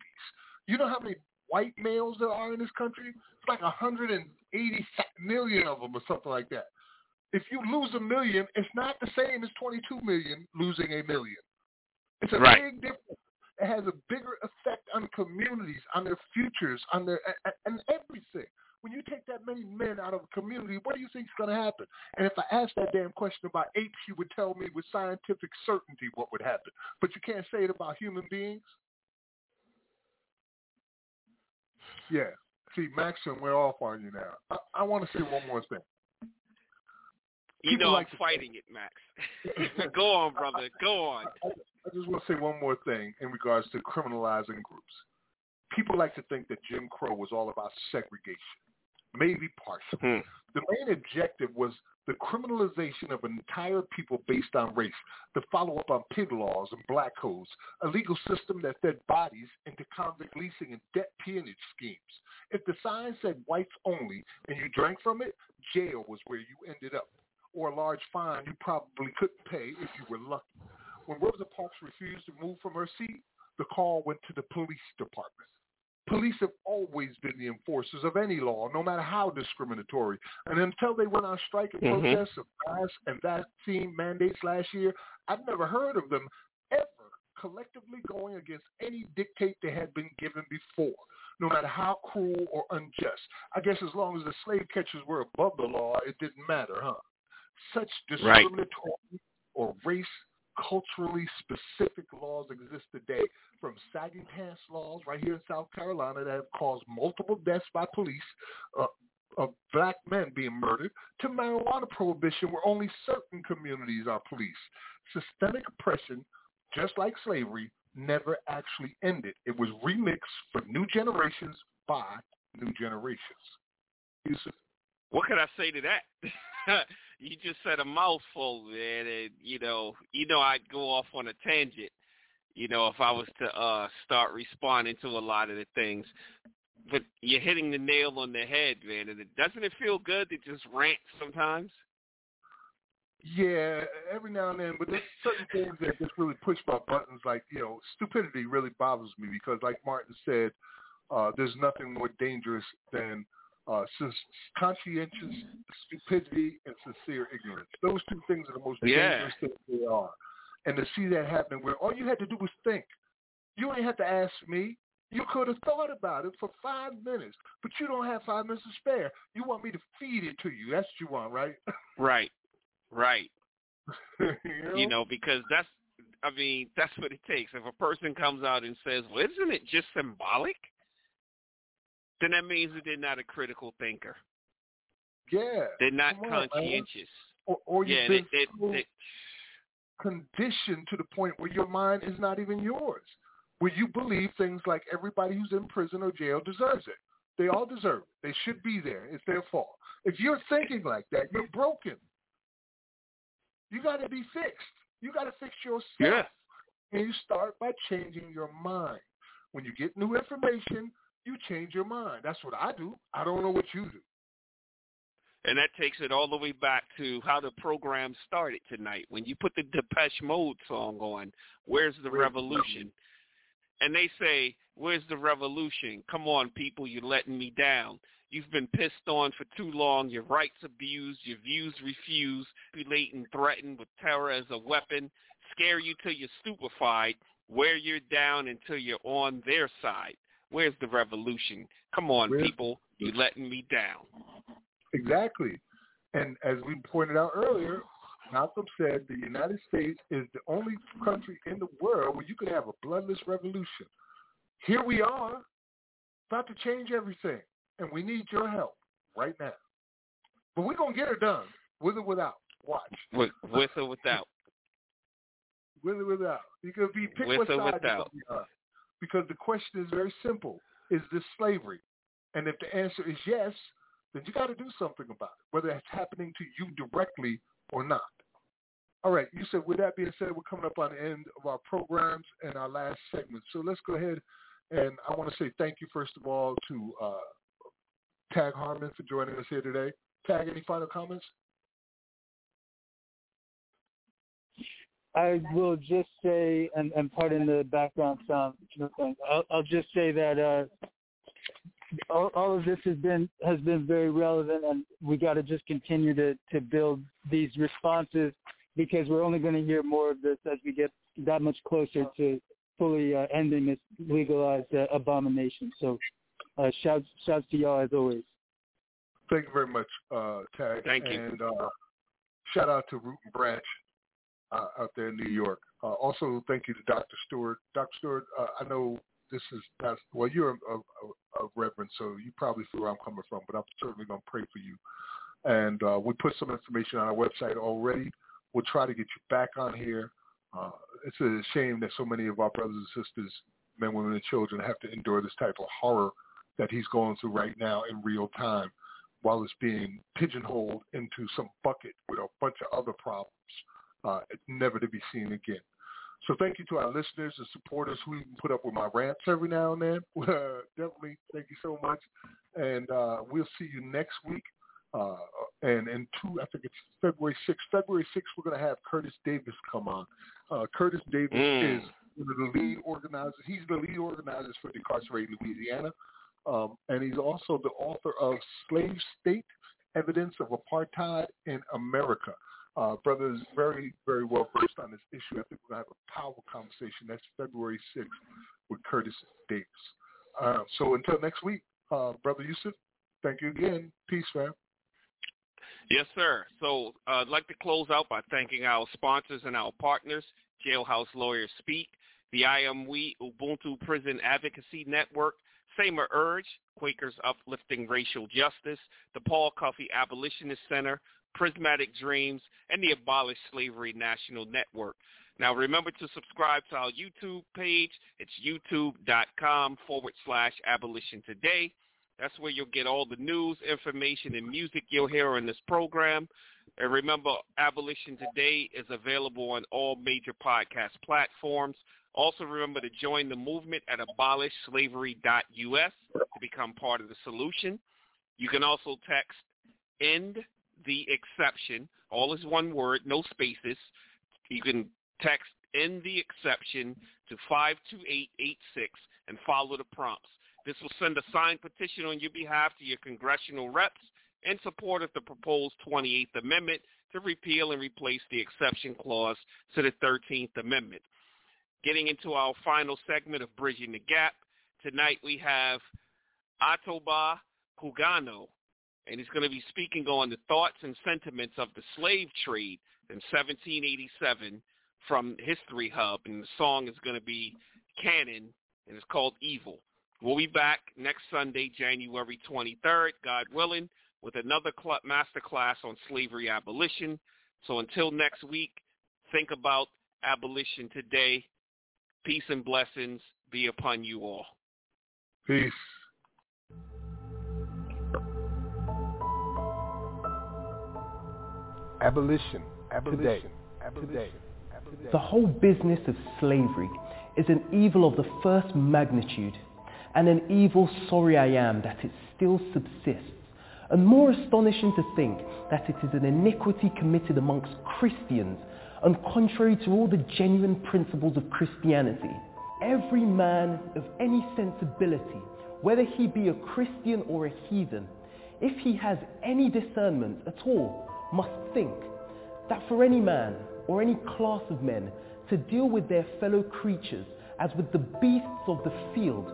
You know how many white males there are in this country? It's like 180 million of them or something like that. If you lose a million, it's not the same as 22 million losing a million. It's a Right. big difference. It has a bigger effect on communities, on their futures, on their and, and everything. When you take that many men out of a community, what do you think is going to happen? And if I asked that damn question about apes, you would tell me with scientific certainty what would happen. But you can't say it about human beings. Yeah. See, Maxim, we're off on you now. I, I want to say one more thing. You People know like I'm fighting it, Max. Go on, brother. Go on. I just want to say one more thing in regards to criminalizing groups. People like to think that Jim Crow was all about segregation, maybe partially. Hmm. The main objective was the criminalization of entire people based on race, the follow-up on pig laws and black codes, a legal system that fed bodies into convict leasing and debt peonage schemes. If the sign said whites only and you drank from it, jail was where you ended up, or a large fine you probably couldn't pay if you were lucky. When Rosa Parks refused to move from her seat, the call went to the police department. Police have always been the enforcers of any law, no matter how discriminatory. And until they went on strike and Mhm. protests of mask and vaccine mandates last year, I've never heard of them ever collectively going against any dictate they had been given before, no matter how cruel or unjust. I guess as long as the slave catchers were above the law, it didn't matter, huh? Such Right. discriminatory or race culturally specific laws exist today, from sagging pants laws right here in South Carolina that have caused multiple deaths by police uh, of black men being murdered, to marijuana prohibition where only certain communities are policed. Systemic oppression, just like slavery, never actually ended. It was remixed for new generations by new generations. Yusuf? What could I say to that? you just said a mouthful, man, and you know, you know, I'd go off on a tangent. You know, if I was to uh start responding to a lot of the things, but you're hitting the nail on the head, man. And it, doesn't it feel good to just rant sometimes? Yeah, every now and then, but there's certain things that just really push my buttons. Like you know, stupidity really bothers me because, like Martin said, uh, there's nothing more dangerous than uh, conscientious stupidity and sincere ignorance. Those two things are the most Yeah. dangerous things they are. And to see that happen, where all you had to do was think. You ain't had to ask me. You could have thought about it for five minutes, but you don't have five minutes to spare. You want me to feed it to you. That's what you want, right? Right. Right. you, know? You know, because that's I mean, that's what it takes. If a person comes out and says, Well, isn't it just symbolic? Then that means that they're not a critical thinker. Yeah. They're not on, man. conscientious. Or, or you've yeah, been they, they, they, conditioned to the point where your mind is not even yours, where you believe things like everybody who's in prison or jail deserves it. They all deserve it. They should be there. It's their fault. If you're thinking like that, you're broken. You got to be fixed. You got to fix yourself. Yeah. And you start by changing your mind. When you get new information, you change your mind. That's what I do. I don't know what you do. And that takes it all the way back to how the program started tonight. When you put the Depeche Mode song on, Where's the Revolution? And they say, Where's the revolution? Come on, people, you're letting me down. You've been pissed on for too long, your rights abused, your views refused, relate and threatened with terror as a weapon, scare you till you're stupefied, wear you down until you're on their side. Where's the revolution? Come on, Where's- people, you're letting me down. Exactly. And as we pointed out earlier, Malcolm said the United States is the only country in the world where you could have a bloodless revolution. Here we are, about to change everything, and we need your help right now. But we're going to get it done, with or without. Watch. With, with or without. With or without. You could be pick With what or side without. Because the question is very simple. Is this slavery? And if the answer is yes, then you got to do something about it, whether it's happening to you directly or not. All right, you said with that being said, we're coming up on the end of our programs and our last segment. So let's go ahead and I want to say thank you first of all to uh, Tag Harmon for joining us here today. Tag, any final comments? I will just say, and, and pardon the background sound. I'll, I'll just say that uh, all, all of this has been has been very relevant, and we got to just continue to to build these responses because we're only going to hear more of this as we get that much closer to fully uh, ending this legalized uh, abomination. So, uh, shouts shouts to y'all as always. Thank you very much, uh, Tag. Thank you. And uh, shout out to Root and Branch uh, out there in New York. Uh, also, thank you to Dr. Stewart. Dr. Stewart, uh, I know this is that's, well, you're a, a, a reverend, so you probably see where I'm coming from, but I'm certainly going to pray for you. And uh, we put some information on our website already. We'll try to get you back on here. Uh, it's a shame that so many of our brothers and sisters, men, women, and children have to endure this type of horror that he's going through right now in real time while it's being pigeonholed into some bucket with a bunch of other problems, uh, never to be seen again. So thank you to our listeners and supporters who even put up with my rants every now and then. Definitely, thank you so much. And uh, we'll see you next week. Uh, and in two, I think it's February 6th. February 6th, we're going to have Curtis Davis come on. Uh, Curtis Davis Mm. is one of the lead organizers. He's the lead organizer for Decarcerate Louisiana. Um, and he's also the author of Slave State, Evidence of Apartheid in America. Uh, brother is very, very well versed on this issue. I think we're going to have a powerful conversation. That's February 6th with Curtis Davis. Uh, so until next week, uh, Brother Yusuf, thank you again. Peace, fam. Yes, sir. So uh, I'd like to close out by thanking our sponsors and our partners, Jailhouse Lawyers Speak, the I Am We Ubuntu Prison Advocacy Network, Samer Urge, Quakers Uplifting Racial Justice, the Paul Cuffey Abolitionist Center, Prismatic Dreams, and the Abolish Slavery National Network. Now remember to subscribe to our YouTube page. It's youtube.com forward slash abolition today. That's where you'll get all the news, information, and music you'll hear on this program. And remember, Abolition Today is available on all major podcast platforms. Also remember to join the movement at abolishslavery.us to become part of the solution. You can also text end the exception. All is one word, no spaces. You can text in the exception to 52886 and follow the prompts. This will send a signed petition on your behalf to your congressional reps in support of the proposed 28th Amendment to repeal and replace the exception clause to the 13th Amendment. Getting into our final segment of Bridging the Gap, tonight we have Ottobah Cugoano, and he's going to be speaking on the thoughts and sentiments of the slave trade in 1787 from History Hub, and the song is going to be Canon, and it's called Evil. We'll be back next Sunday, January 23rd, God willing, with another master class on slavery abolition. So until next week, think about abolition today. Peace and blessings be upon you all. Peace. Abolition. Abolition. Today. Abolition. Today. The whole business of slavery is an evil of the first magnitude, and an evil sorry I am that it still subsists, and more astonishing to think that it is an iniquity committed amongst Christians, and contrary to all the genuine principles of Christianity. Every man of any sensibility, whether he be a Christian or a heathen, if he has any discernment at all, must think that for any man or any class of men to deal with their fellow creatures as with the beasts of the field,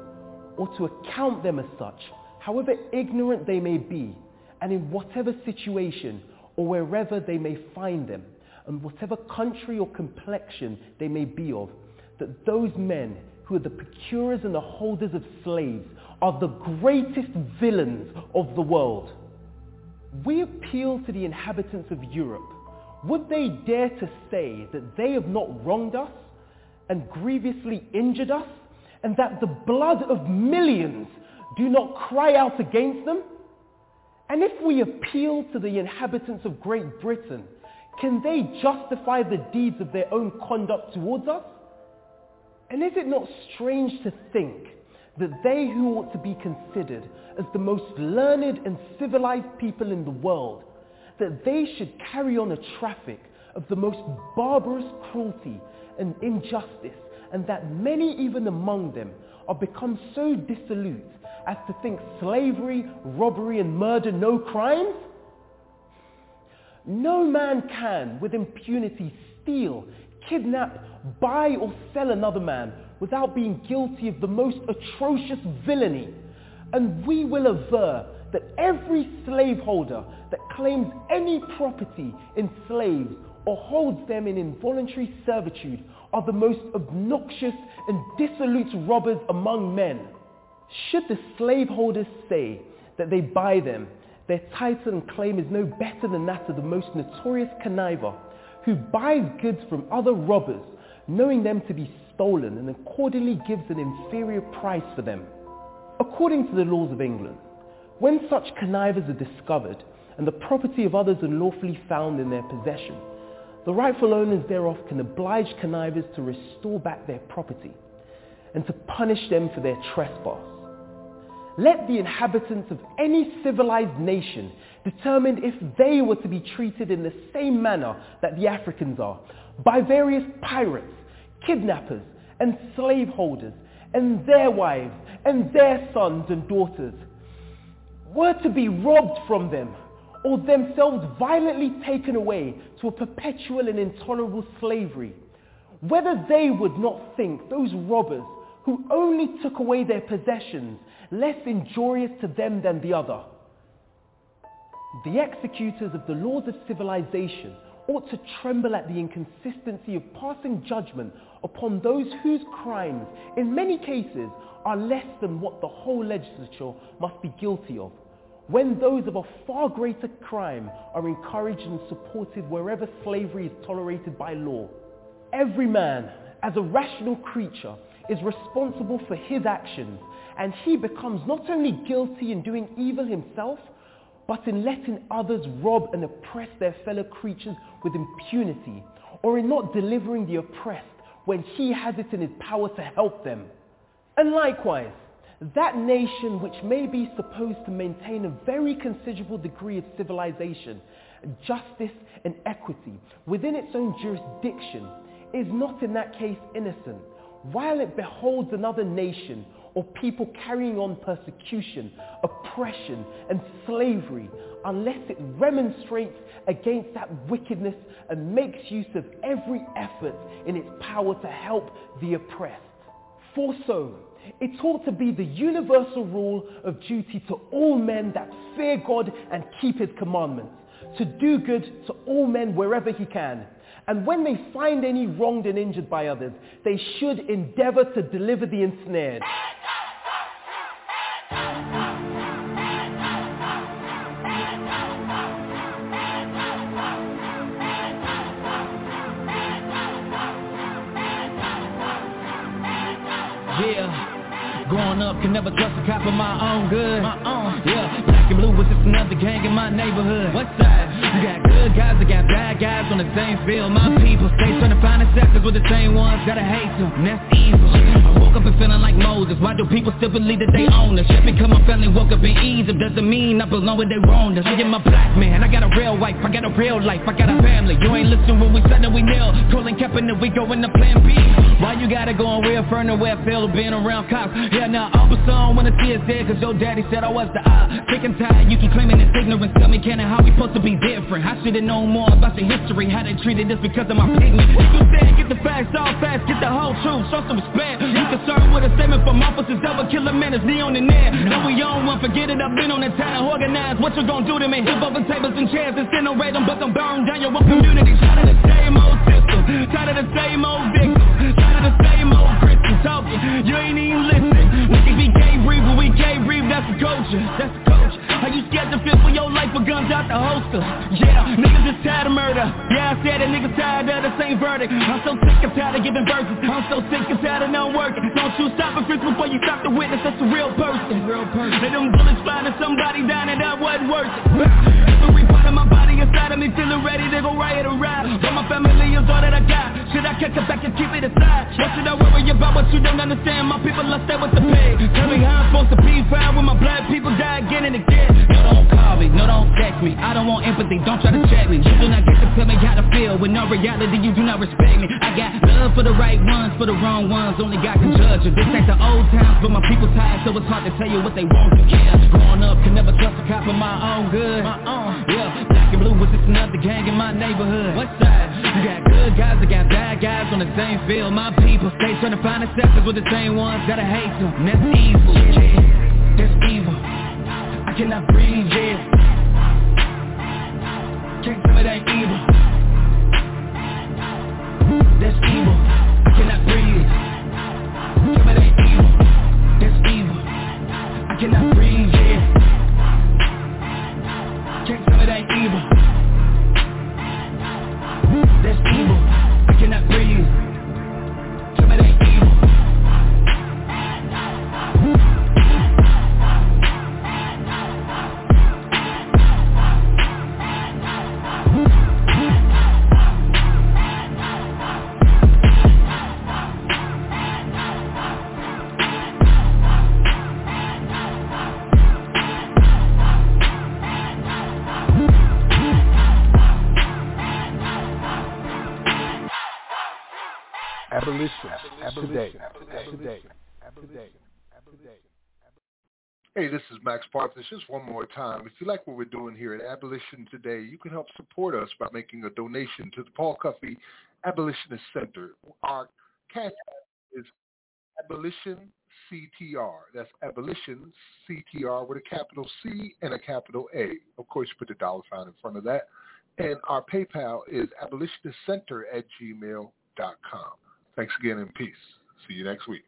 or to account them as such, however ignorant they may be, and in whatever situation or wherever they may find them, and whatever country or complexion they may be of, that those men who are the procurers and the holders of slaves are the greatest villains of the world. We appeal to the inhabitants of Europe. Would they dare to say that they have not wronged us and grievously injured us and that the blood of millions do not cry out against them? And if we appeal to the inhabitants of Great Britain, can they justify the deeds of their own conduct towards us? And is it not strange to think that they who ought to be considered as the most learned and civilized people in the world, that they should carry on a traffic of the most barbarous cruelty and injustice, and that many even among them are become so dissolute as to think slavery, robbery, and murder no crimes? No man can, with impunity, steal, kidnap, buy or sell another man without being guilty of the most atrocious villainy. And we will aver that every slaveholder that claims any property in slaves or holds them in involuntary servitude are the most obnoxious and dissolute robbers among men. Should the slaveholders say that they buy them, their title and claim is no better than that of the most notorious conniver who buys goods from other robbers, knowing them to be stolen and accordingly gives an inferior price for them. According to the laws of England, when such connivers are discovered and the property of others unlawfully found in their possession, the rightful owners thereof can oblige connivers to restore back their property and to punish them for their trespass. Let the inhabitants of any civilized nation determine if they were to be treated in the same manner that the Africans are, by various pirates, kidnappers, and slaveholders, and their wives, and their sons and daughters, were to be robbed from them, or themselves violently taken away to a perpetual and intolerable slavery, whether they would not think those robbers who only took away their possessions less injurious to them than the other. The executors of the laws of civilization ought to tremble at the inconsistency of passing judgment upon those whose crimes, in many cases, are less than what the whole legislature must be guilty of, when those of a far greater crime are encouraged and supported wherever slavery is tolerated by law. Every man, as a rational creature, is responsible for his actions, and he becomes not only guilty in doing evil himself, but in letting others rob and oppress their fellow creatures with impunity, or in not delivering the oppressed when he has it in his power to help them. And likewise, that nation which may be supposed to maintain a very considerable degree of civilization, justice and equity within its own jurisdiction is not in that case innocent, while it beholds another nation or people carrying on persecution, oppression, and slavery unless it remonstrates against that wickedness and makes use of every effort in its power to help the oppressed. For so, it ought to be the universal rule of duty to all men that fear God and keep his commandments, to do good to all men wherever he can. And when they find any wronged and injured by others, they should endeavor to deliver the ensnared. Yeah. Growing up, can never trust a cop of my own good. My own. Yeah. Blue was just another gang in my neighborhood. What side? You got good guys, I got bad guys on the same field. My people stay trying to find acceptance with the same ones I hate them. And that's evil. I woke up and feeling like Moses. Why do people still believe that they own us? Just because my family woke up in Egypt doesn't mean I belong where they wronged us. I get my black man, I got a real wife, I got a real life, I got a family. You ain't listen when we said that we kneel. Calling Kaepernick, we go in the plan B. Why you gotta go and real further where I feel of being around cops? Yeah, now all of a sudden wanna see us dead cause your daddy said I was the eye. Sick and you keep claiming it's ignorance. Tell me, can how we supposed to be different? I should've known more about the history, how they treated us because of my pigment. What you said get the facts all fast, get the whole truth, show some respect. You concerned with a statement from officers that would kill a man, it's me on the net. No, we own one, forget it, I've been on the town organized. What you gonna do to me? Hip over tables and chairs, and incinerate them, but them burn down your whole community. Tired of the same old system, tired of the same old victims, tired of the same old talking. You ain't even listening. We can be gay breathe, but we can't that's the culture, that's the culture. Are you scared to fit for your life with guns out the holster? Yeah, niggas just tired of murder. Yeah, I said it, niggas tired of the same verdict. I'm so sick and tired of giving verses. I'm so sick and tired of not working. Don't you stop a fist before you stop the witness. That's a real person. Real person. Let them bullets fly to somebody down and that wasn't worth it. Every part of my body inside of me feeling ready to go riot or ride. But my family is all that I got. Should I catch it back and keep it aside? What should I worry about what you don't understand? My people are stay with the pig. Tell me how I'm supposed to be fine when my black people die again and again. No, don't call me. No, don't text me. I don't want empathy. Don't try to check me. You do not get to tell me how to feel. With no reality, you do not respect me. I got love for the right ones, for the wrong ones. Only God can judge you. This ain't the old times, but my people tired, so it's hard to tell you what they want. to Yeah, growing up, can never trust a cop of my own good. My own. Yeah, black and blue was just another gang in my neighborhood. What side? You got good guys, I got bad guys on the same field. My people stay trying to find with the same ones that I hate them. That's evil. That's evil. I cannot breathe, yeah. Can't tell me that evil. That's evil. I cannot breathe. Tell me that evil. That's evil. I cannot breathe, Abolition. Today. Today. Today. Hey, this is Max Parthas. Just one more time. If you like what we're doing here at Abolition Today, you can help support us by making a donation to the Paul Cuffey Abolitionist Center. Our cash is Abolition CTR. That's Abolition CTR with a capital C and a capital A. Of course, you put the dollar sign in front of that. And our PayPal is abolitionistcenter at gmail.com. Thanks again and peace. See you next week.